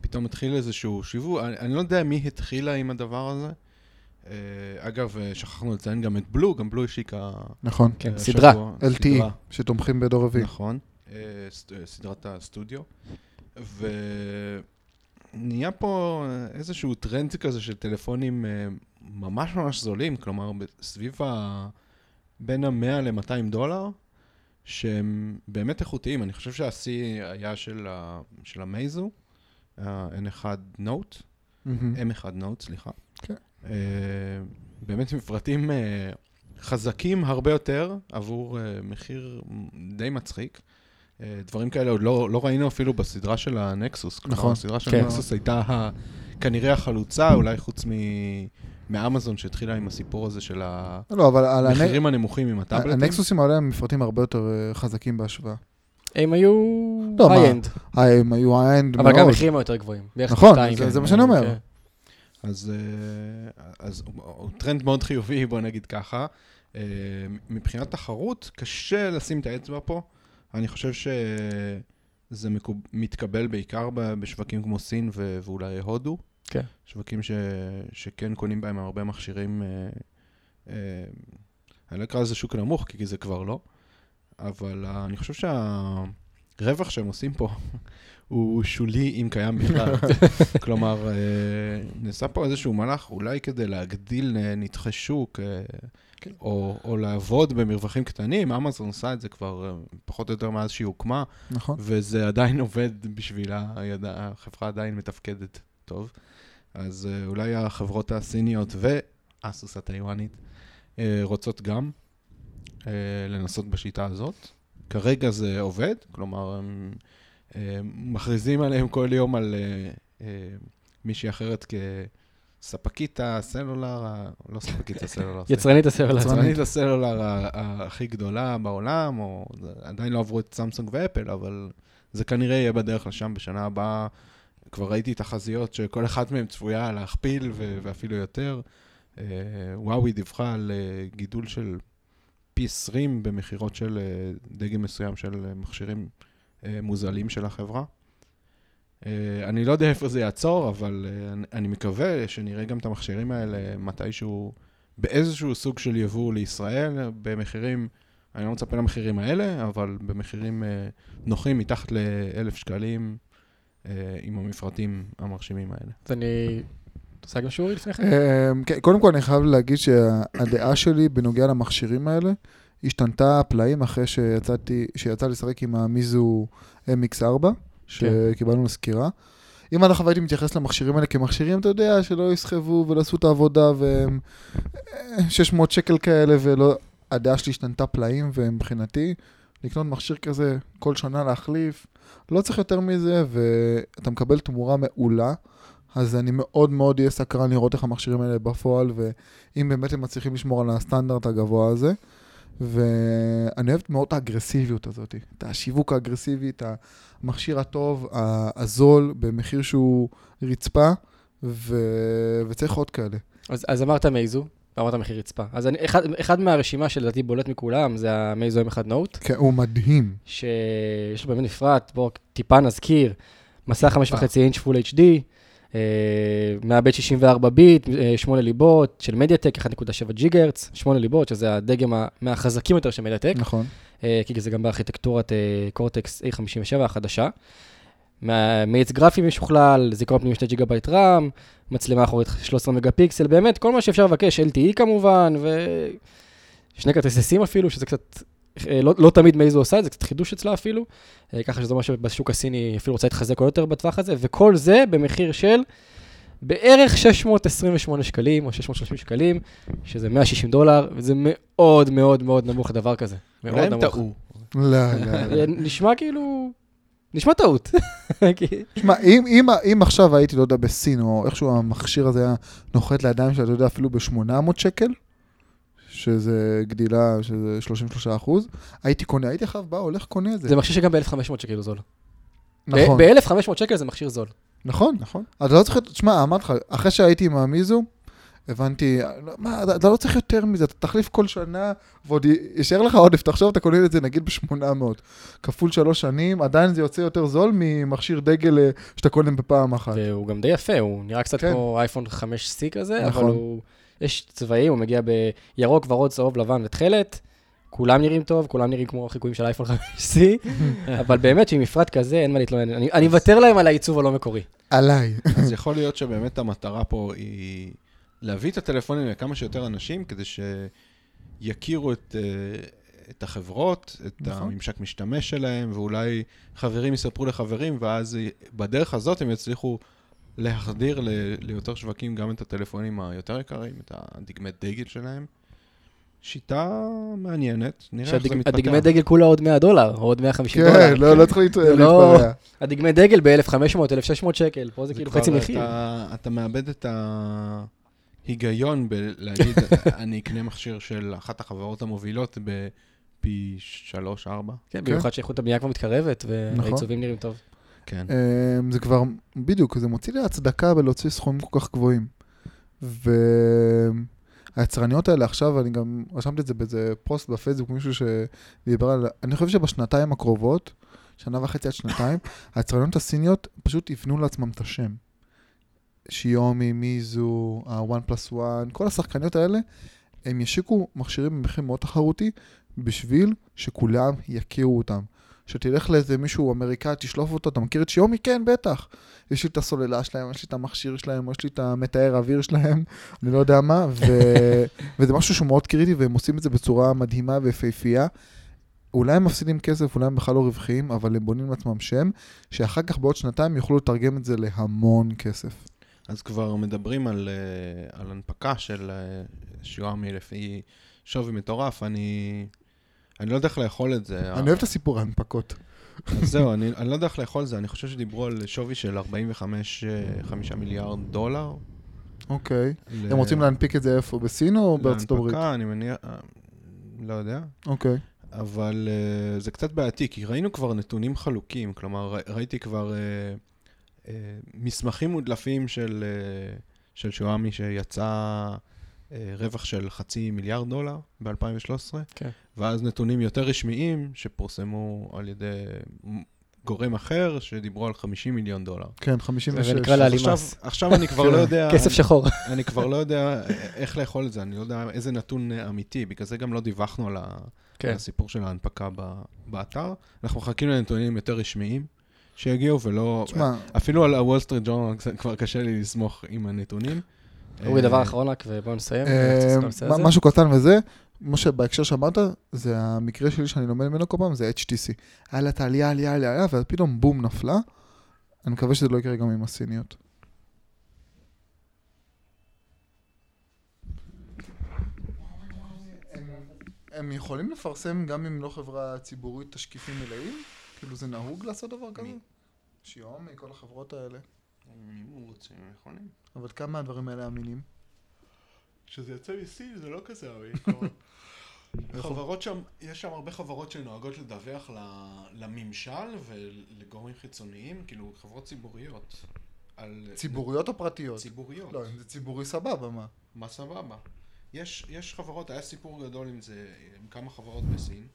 פתאום התחיל איזשהו שיווק, אני, אני לא יודע מי התחילה עם הדבר הזה. אה, אגב, אה, שכחנו לציין גם את BLU, גם BLU השיקה... נכון. כן, אה, סדרה. LTE, סדרה. שתומכים בדור רביעי. נכון, אה, ס- אה, סדרת הסטודיו. ונהיה פה איזשהו טרנד כזה של טלפונים אה, ממש ממש זולים, כלומר סביב ה... בין ה-100 ל-200 דולר, שהם באמת איכותיים. אני חושב שהשיא היה של, ה... של המייזו, ה-N1 Note, מהמם. M1 Note, סליחה. כן. אה, באמת מפרטים אה, חזקים הרבה יותר עבור אה, מחיר די מצחיק. דברים כאלה עוד לא, לא ראינו אפילו בסדרה של הנקסוס. כלומר, נכון. הסדרה של כן. הנקסוס הייתה ה- כנראה החלוצה, אולי חוץ מ... מאמזון שהתחילה עם הסיפור הזה של לא, הנ- המחירים הנמוכים עם הטאבלטים. הנקסוסים האלה הם מפרטים הרבה יותר אה, חזקים בהשוואה. הם היו לא, מה, high-end, אה, הם היו high-end מאוד. אבל גם המחירים היותר גבוהים. נכון, זה- כן. זה מה שאני אומר. כן. אז, אה, אז הוא טרנד מאוד חיובי, בוא נגיד ככה. אה, מבחינת תחרות, קשה לשים את האצבע פה. אני חושב שזה מתקבל בעיקר בשווקים כמו סין ואולי הודו. כן. שווקים ש- שכן קונים בהם הרבה מכשירים, אה, אה, אני לא אקרא לזה שוק נמוך, כי זה כבר לא, אבל אה, אני חושב שהרווח שהם עושים פה הוא שולי, אם קיים בכלל. כלומר, אה, נעשה פה איזשהו מהלך אולי כדי להגדיל אה, נתחי שוק, אה, כן. או, או לעבוד במרווחים קטנים. אמזון עושה את זה כבר פחות או יותר מאז שהיא הוקמה, נכון. וזה עדיין עובד בשבילה, החברה עדיין מתפקדת טוב. אז אה, אולי החברות הסיניות ואסוס הטיוואנית אה, רוצות גם אה, לנסות בשיטה הזאת. כרגע זה עובד, כלומר, הם מכריזים עליהם כל יום על מישהי אחרת כספקית הסלולר, לא ספקית הסלולר. יצרנית הסלולר. יצרנית. הסלולר הכי גדולה בעולם, או עדיין לא עברו את סמסונג ואפל, אבל זה כנראה יהיה בדרך לשם בשנה הבאה. כבר ראיתי תחזיות שכל אחת מהן צפויה להכפיל ו- ואפילו יותר. אה, וואוי דיווחה על אה, גידול של פי 20 במכירות של אה, דגם מסוים של מכשירים מוזלים של החברה. אני לא יודע איפה זה יעצור, אבל אני- מקווה שנראה גם את המכשירים האלה מתישהו באיזשהו סוג של יבוא לישראל, במחירים אני לא מצפה למחירים האלה, אבל במחירים נוחים מתחת ל-1,000 שקלים, עם המפרטים המרשימים האלה. אז אני... אתה עושה גם שיעורי לפני כן? אמ, כן, קודם כל אני חייב להגיד שהדעה שלי בנוגע למכשירים האלה השתנתה פלאים אחרי שיצאתי, שיצא לשחק עם המיזו MX4, שקיבלנו סקירה. אם עד עכשיו הייתי מתייחס למכשירים האלה כמכשירים, אתה יודע, שלא יסחבו ולא עשו את העבודה והם אה, 600 שקל כאלה ולא... הדעה שלי השתנתה פלאים, ומבחינתי, לקנות מכשיר כזה כל שנה להחליף, לא צריך יותר מזה, ואתה מקבל תמורה מעולה. אז אני מאוד מאוד אהיה סקרן לראות איך המכשירים האלה בפועל, ואם באמת הם מצליחים לשמור על הסטנדרט הגבוה הזה. ואני אוהב מאוד את האגרסיביות הזאת, את השיווק האגרסיבי, את המכשיר הטוב, הזול, במחיר שהוא רצפה, ו... וצריך עוד כאלה. אז, אז אמרת מייזו, ואמרת מחיר רצפה. אז אני, אחד, אחד מהרשימה שלדעתי בולט מכולם זה המייזו M1 נוט, כן, הוא מדהים. שיש לו באמת מפרט, בואו טיפה נזכיר, מסך 5.5 אינץ' פול HD, אה, מעבד 64 ביט, אה, 8 ליבות של מדיאטק, 1.7 ג'יגרץ, 8 ליבות, שזה הדגם מהחזקים יותר של מדיאטק, נכון. אה, כי זה גם בארכיטקטורת אה, קורטקס A57 החדשה. מאיץ גרפי משוכלל, זיכרון פנימי 2 ג'יגה בייט רם, מצלמה אחורית 13 מגה פיקסל, באמת, כל מה שאפשר לבקש, LTE כמובן, ושני כרטיסי סים אפילו, שזה קצת, אה, לא, לא תמיד מייזו עושה את זה, קצת חידוש אצלה אפילו, אה, ככה שזה אומר שבשוק הסיני אפילו רוצה להתחזק עוד יותר בטווח הזה, וכל זה במחיר של בערך 628 שקלים, או 630 שקלים, שזה 160 דולר, וזה מאוד מאוד מאוד נמוך לדבר כזה. מאוד נמוך. לא, לא, לא. נשמע כאילו... נשמע טעות. תשמע, אם, אם, אם עכשיו הייתי, לא יודע, בסין, או איכשהו המכשיר הזה היה נוחת לידיים שלה, אתה יודע, אפילו ב-800 שקל, שזה גדילה, שזה 33 אחוז, הייתי קונה, הייתי עכשיו בא, הולך, קונה את זה. זה מכשיר שגם ב-1500 שקל הוא זול. נכון, ב-1500 שקל זה מכשיר זול. נכון. נכון. אתה לא צריך, תשמע, אמרתי לך, אחרי שהייתי עם המיזו, הבנתי, מה, אתה, לא צריך יותר מזה, אתה תחליף כל שנה, ועוד יישאר לך עודף, תחשוב, אתה קונה את זה נגיד ב-800, כפול שלוש שנים, עדיין זה יוצא יותר זול ממכשיר דגל אה, שאתה קונה בפעם אחת. והוא גם די יפה, הוא נראה קצת כן. כמו אייפון 5C כזה, אבל נכון. הוא... יש צבעים, הוא מגיע בירוק, ורוד, צהוב, לבן ותכלת. כולם נראים טוב, כולם נראים כמו החיקויים של אייפון 5C, אבל באמת שעם מפרט כזה, אין מה להתלונן. אני אני אוותר להם על העיצוב הלא מקורי. עליי. אז יכול להיות שבאמת המטרה פה היא להביא את הטלפונים לכמה שיותר אנשים, כדי שיכירו את, אה, את החברות, את נכון. הממשק משתמש שלהם, ואולי חברים יספרו לחברים, ואז בדרך הזאת הם יצליחו להחדיר ל- ליותר שווקים גם את הטלפונים היותר יקרים, את הדגמי דגל שלהם. שיטה מעניינת, נראה איך זה מתפתח. שהדגמי דגל כולה עוד 100 דולר, או עוד 150 דולר. כן, לא, לא צריך להת- זה לא- להתפרע. הדגמי דגל ב-1500, 1600 שקל, פה זה כאילו חצי מחיר. אתה, אתה מאבד את ההיגיון בלהגיד, אני אקנה מכשיר של אחת החברות המובילות בפי שלוש, ארבע. כן, במיוחד שאיכות הבנייה כבר מתקרבצות, נכון. והעיצובים נראים טוב. כן. אמ, זה כבר, בדיוק, זה מוציא לי הצדקה בלהוציא סכומים כל כך גבוהים. והיצרניות האלה עכשיו, אני גם רשמתי את זה באיזה פוסט בפייסבוק, מישהו שדיבר על, אני חושב שבשנתיים הקרובות, שנה וחצי עד שנתיים, היצרניות הסיניות פשוט יבנו לעצמם את השם. שיומי, מיזו, ה-one plus one, כל השחקניות האלה, הם ישיקו מכשירים במחיר מאוד תחרותי, בשביל שכולם יכירו אותם. שתלך לאיזה מישהו אמריקאי, תשלוף אותו, אתה מכיר את שיומי? כן, בטח. יש לי את הסוללה שלהם, יש לי את המכשיר שלהם, יש לי את המתאר האוויר שלהם, אני לא יודע מה, ו... וזה משהו שהוא מאוד קריטי, והם עושים את זה בצורה מדהימה ויפהפייה. אולי הם מפסידים כסף, אולי הם בכלל לא רווחיים, אבל הם בונים לעצמם שם, שאחר כך בעוד שנתיים יוכלו לתרגם את זה להמון כסף. אז כבר מדברים על, אה, על הנפקה של אה, שיואמי לפי שווי מטורף, אני, אני לא יודע איך לאכול את זה. אני אוהב את הסיפור ההנפקות. זהו, אני, אני לא יודע איך לאכול את זה, אני חושב שדיברו על שווי של 45 אה, 5 מיליארד דולר. אוקיי. ל- הם רוצים להנפיק את זה איפה? בסין או בארצות הברית? להנפקה, אני מניח, אה, לא יודע. אוקיי. אבל uh, זה קצת בעייתי, כי ראינו כבר נתונים חלוקים, כלומר, ראיתי כבר uh, מסמכים מודלפים של, uh, של שואמי שיצא uh, רווח של חצי מיליארד דולר ב-2013, כן. ואז נתונים יותר רשמיים שפורסמו על ידי גורם אחר שדיברו על 50 מיליון דולר. כן, 56. זה נקרא להלימס. עכשיו, אני כבר לא יודע... כסף שחור. אני כבר לא יודע איך לאכול את זה, אני לא יודע איזה נתון אמיתי, בגלל זה גם לא דיווחנו על. כן. על הסיפור של ההנפקה. באתר. אנחנו מחכים לנתונים יותר רשמיים שיגיעו, ולא... תשמע, אפילו על הוול סטריט ג'ורנל כבר קשה לי לסמוך עם הנתונים. אורי, אה, דבר אחרון רק, ובואו נסיים. אה. מה- משהו קטן וזה, משה, בהקשר שאמרת, זה המקרה שלי שאני לומד ממנו כל פעם, זה HTC. היה לה את העלייה, עלייה, עלייה, עלייה, ואז פתאום בום נפלה. אני מקווה שזה לא יקרה גם עם הסיניות. הם יכולים לפרסם גם אם לא חברה ציבורית תשקיפים מלאים? כאילו זה נהוג לעשות דבר כזה? מי? שיומי, כל החברות האלה. אם הוא רוצה, הם יכולים. אבל כמה הדברים האלה אמינים? כשזה יוצא מסין זה לא כזה אמין. חברות שם, יש שם הרבה חברות שנוהגות לדווח ל- לממשל ולגורמים חיצוניים, כאילו חברות ציבוריות. על... ציבוריות או פרטיות? ציבוריות. לא, אם זה ציבורי סבבה, מה? מה סבבה? יש, יש חברות, היה סיפור גדול עם זה, עם כמה חברות בסין,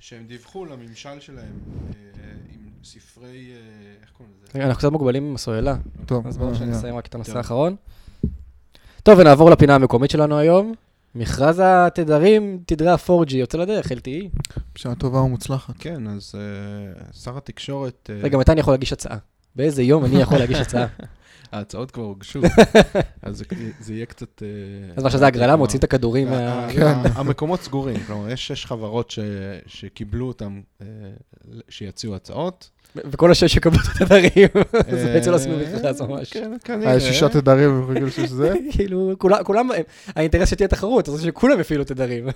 שהם דיווחו לממשל שלהם אה, עם ספרי, אה, איך קוראים לזה? רגע, אנחנו קצת מוגבלים עם הסוללה, טוב, אז בואו אה. נסיים רק את הנושא טוב. האחרון. טוב, ונעבור לפינה המקומית שלנו היום. מכרז התדרים, תדרי ה-4G, יוצא לדרך, LTE. בשעה טובה ומוצלחת. כן, אז שר התקשורת, רגע, מתי אני יכול להגיש הצעה? באיזה יום אני יכול להגיש הצעה? ההצעות כבר הוגשו, אז זה, זה יהיה קצת... אה, אז מה שזה הגרלה, מוציאים את הכדורים מה... ה- כן. המקומות סגורים, כלומר, יש שש חברות שקיבלו אותם, אה, שיציעו הצעות. וכל השש יקבלו את התדרים. אז אה, בעצם לא עשינו מכרז ממש. כן, היה כנראה. שישה תדרים ברגל שזה. כאילו, כולם- האינטרס שתהיה תחרות, אז שכולם יפעילו תדרים.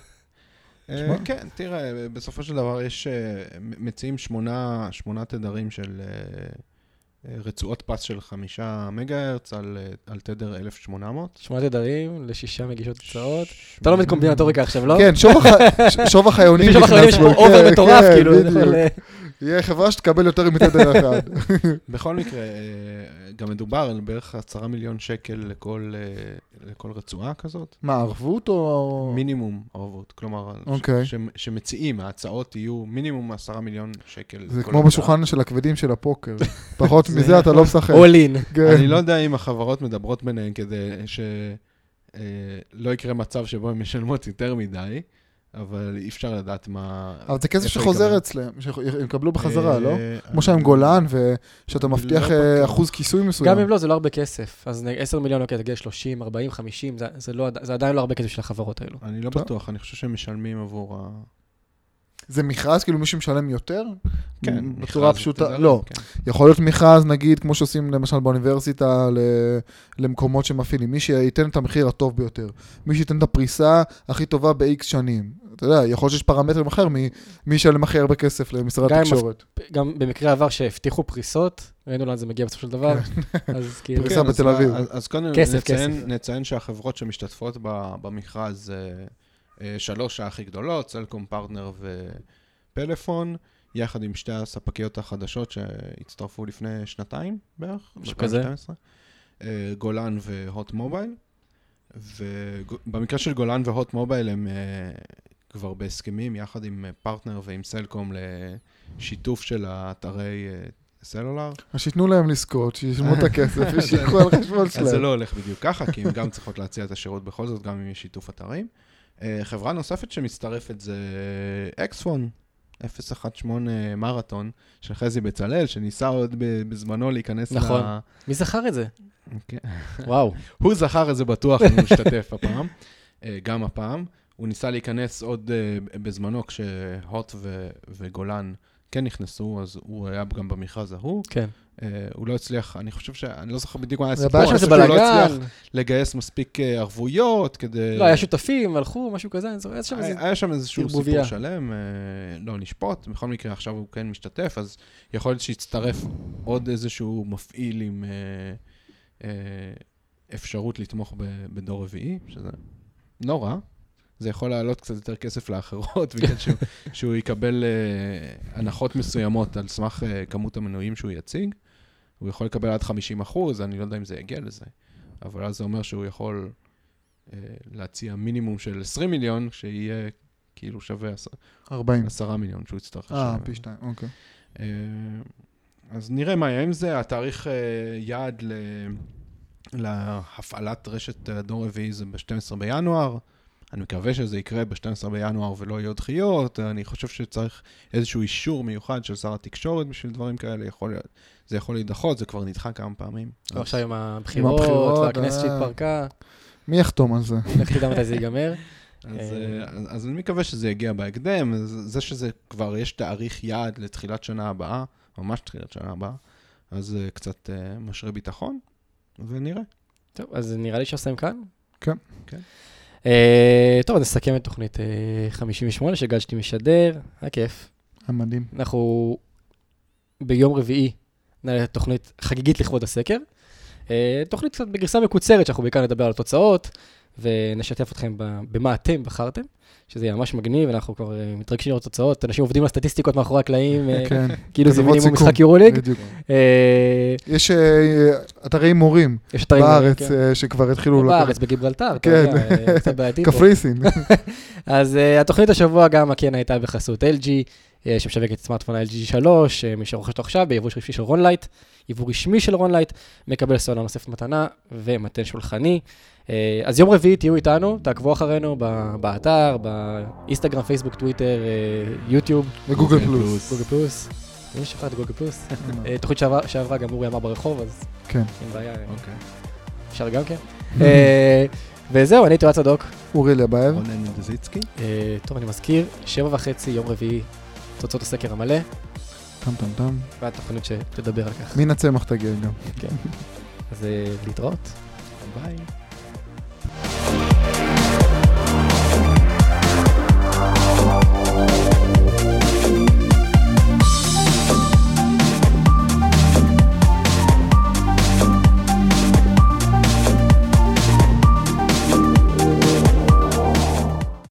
אה. כן, תראה, בסופו של דבר יש, אה, מציעים שמונה, שמונה תדרים של אה, אה, רצועות פס של חמישה מגה הרץ על, אה, על תדר 1800. שמונה תדרים לשישה מגישות הצעות. אתה לא לומד קומבינטוריקה עכשיו, לא? כן, שוב הח- ש- שוב שבחברים יש פה אובר כן, מטורף, כן, כאילו. אתה אה, יהיה חברה שתקבל יותר מתדר אחד. בכל מקרה, אה, גם מדובר על בערך עשרה מיליון שקל לכל, לכל רצועה כזאת. מה, ערבות או... מינימום ערבות, כלומר, ש- אוקיי. ש- שמציעים, ההצעות יהיו מינימום עשרה מיליון שקל. זה כמו. בשולחן של הכבדים של הפוקר. פחות זה- מזה אתה לא משחק. all in. כן. אני לא יודע אם החברות מדברות ביניהן כדי שלא יקרה מצב שבו הן משלמות יותר מדי, אבל אי אפשר לדעת מה... אבל זה כסף שחוזר. אצלם, שהם יקבלו בחזרה, לא? אה, כמו שהיה עם גולן, ושאתה אני מבטיח לא אה. אחוז כיסוי מסוים. גם אם לא, זה לא הרבה כסף. אז נ- 10 מיליון, אוקיי, תגיע 30, 40, 50, זה- זה לא עד- זה עדיין לא הרבה כסף של החברות האלו. אני לא. בטוח, אני חושב שהם משלמים עבור ה... זה מכרז, כאילו מישהו משלם יותר? כן, בצורה פשוטה, לא. כן. יכול להיות מכרז, נגיד, כמו שעושים למשל באוניברסיטה, ל- למקומות שמפעילים. מי שייתן את המחיר הטוב ביותר. מי שייתן את הפריסה הכי טובה ב-X שנים. אתה יודע, יכול להיות שיש פרמטרים אחר מי מי ישלם הכי הרבה כסף למשרד גם התקשורת. גם במקרה עבר שהבטיחו פריסות, ראינו לאן זה מגיע בסופו של דבר, אז כאילו... פריסה כן, בתל אביב. אז, אז קודם כסף, נציין, כסף. נציין שהחברות שמשתתפות במכרז, אה, שלוש הכי גדולות, סלקום, פרטנר ופלאפון, יחד עם שתי הספקיות החדשות שהצטרפו לפני שנתיים בערך, משהו כזה. ב-2012, אה, גולן והוט מובייל. ובמקרה של גולן והוט מובייל הם אה, כבר בהסכמים יחד עם אה, פרטנר ועם סלקום לשיתוף של האתרי אה, סלולר. אז שייתנו להם לזכות, שישלמו את הכסף ושייקחו על חשבון אז זה שלהם. לא הולך בדיוק ככה, כי הן גם צריכות להציע את השירות בכל זאת, גם אם יש שיתוף אתרים. אה, חברה נוספת שמצטרפת זה אקספון, 018 מרתון, של חזי בצלאל, שניסה עוד בזמנו להיכנס נכון. ל... מי זכר את זה? כן. וואו. הוא זכר את זה בטוח, הוא משתתף הפעם, אה, גם הפעם. הוא ניסה להיכנס עוד אה, בזמנו, כשהוט וגולן כן נכנסו, אז הוא היה גם במכרז ההוא. כן. אה, הוא לא הצליח, אני חושב ש... אני לא זוכר בדיוק מה היה הסיפור, אני חושב שהוא לא. הצליח לגייס מספיק אה, ערבויות כדי... לא, היה שותפים, הלכו, משהו כזה, אני זוכר, היה שם איזה... היה שם איזשהו. סיפור שלם, אה, לא נשפוט, בכל מקרה עכשיו הוא כן משתתף, אז יכול להיות שיצטרף עוד איזשהו מפעיל עם אה, אה, אפשרות לתמוך בדור רביעי, שזה לא רע. זה יכול לעלות קצת יותר כסף לאחרות, בגלל שהוא, שהוא יקבל אה, הנחות מסוימות על סמך אה, כמות המנויים שהוא יציג. הוא יכול לקבל עד 50 אחוז, אני לא יודע אם זה יגיע לזה, אבל אז זה אומר שהוא יכול אה, להציע מינימום של 20 מיליון, שיהיה כאילו שווה עש- 40. 10 מיליון שהוא יצטרך אה, לשלם. פי שתיים, אוקיי. אה, אז נראה מה יהיה עם זה. התאריך אה, יעד ל... להפעלת רשת הדור רביעי זה ב-12 בינואר. אני מקווה שזה יקרה ב-12 בינואר ולא יהיו דחיות. אני חושב שצריך איזשהו אישור מיוחד של שר התקשורת בשביל דברים כאלה. יכול להיות, זה יכול להידחות, זה כבר נדחה כמה פעמים. כבר עכשיו עם הבחירות, והכנסת אה. שהתפרקה, מי יחתום על זה? לך תדע מתי זה ייגמר. אז, אה. אה, אז אני מקווה שזה יגיע בהקדם. זה שזה כבר יש תאריך יעד לתחילת שנה הבאה, ממש תחילת שנה הבאה, אז קצת משרה ביטחון, ונראה. טוב, אז נראה לי שעושים כאן. כן. כן. אה, טוב, אז נסכם את תוכנית אה, 58 שגלשתי משדר, היה כיף. היה מדהים. אנחנו ביום רביעי נעלה תוכנית חגיגית לכבוד הסקר. אה, תוכנית קצת בגרסה מקוצרת, שאנחנו בעיקר נדבר על התוצאות, ונשתף אתכם במה אתם בחרתם, שזה יהיה ממש מגניב, אנחנו כבר אה, מתרגשים לראות תוצאות, אנשים עובדים על סטטיסטיקות מאחורי הקלעים, אה, כן. כאילו זה מינימום. משחק יורוליג. אה, יש אתרי הימורים בארץ כן. שכבר התחילו... לקחת- בארץ, בגיברלטר, כן. קפריסין. אז אה, התוכנית השבוע גם כן הייתה בחסות LG, אה, שמשווקת את סמארטפון ה-LG G3, אה, מי שרוכש אותו עכשיו ביבוא רשמי של רונלייט, יבוא רשמי של רונלייט, מקבל סוללה נוספת מתנה ומטען שולחני. אה, אז יום רביעי תהיו איתנו, תעקבו אחרינו ב- באתר, באינסטגרם, פייסבוק, טוויטר, יוטיוב, וגוגל גוגל פלוס. גוגל פלוס. מי שכח את גוגל פלוס? אה, תוכנית שעברה- גם אורי אמר ברחוב, אז כן. אין בעיה, אה, אוקיי. אפשר גם כן. אה, וזהו, אני תיאור צדוק. אורי אלייבאב. רונן דזיצקי. אה, טוב, אני מזכיר, שבע וחצי, יום רביעי, תוצאות הסקר המלא, טם טם טם. והתוכנית שתדבר על כך. מן הצמח תגיע גם. אז אה, להתראות. ביי.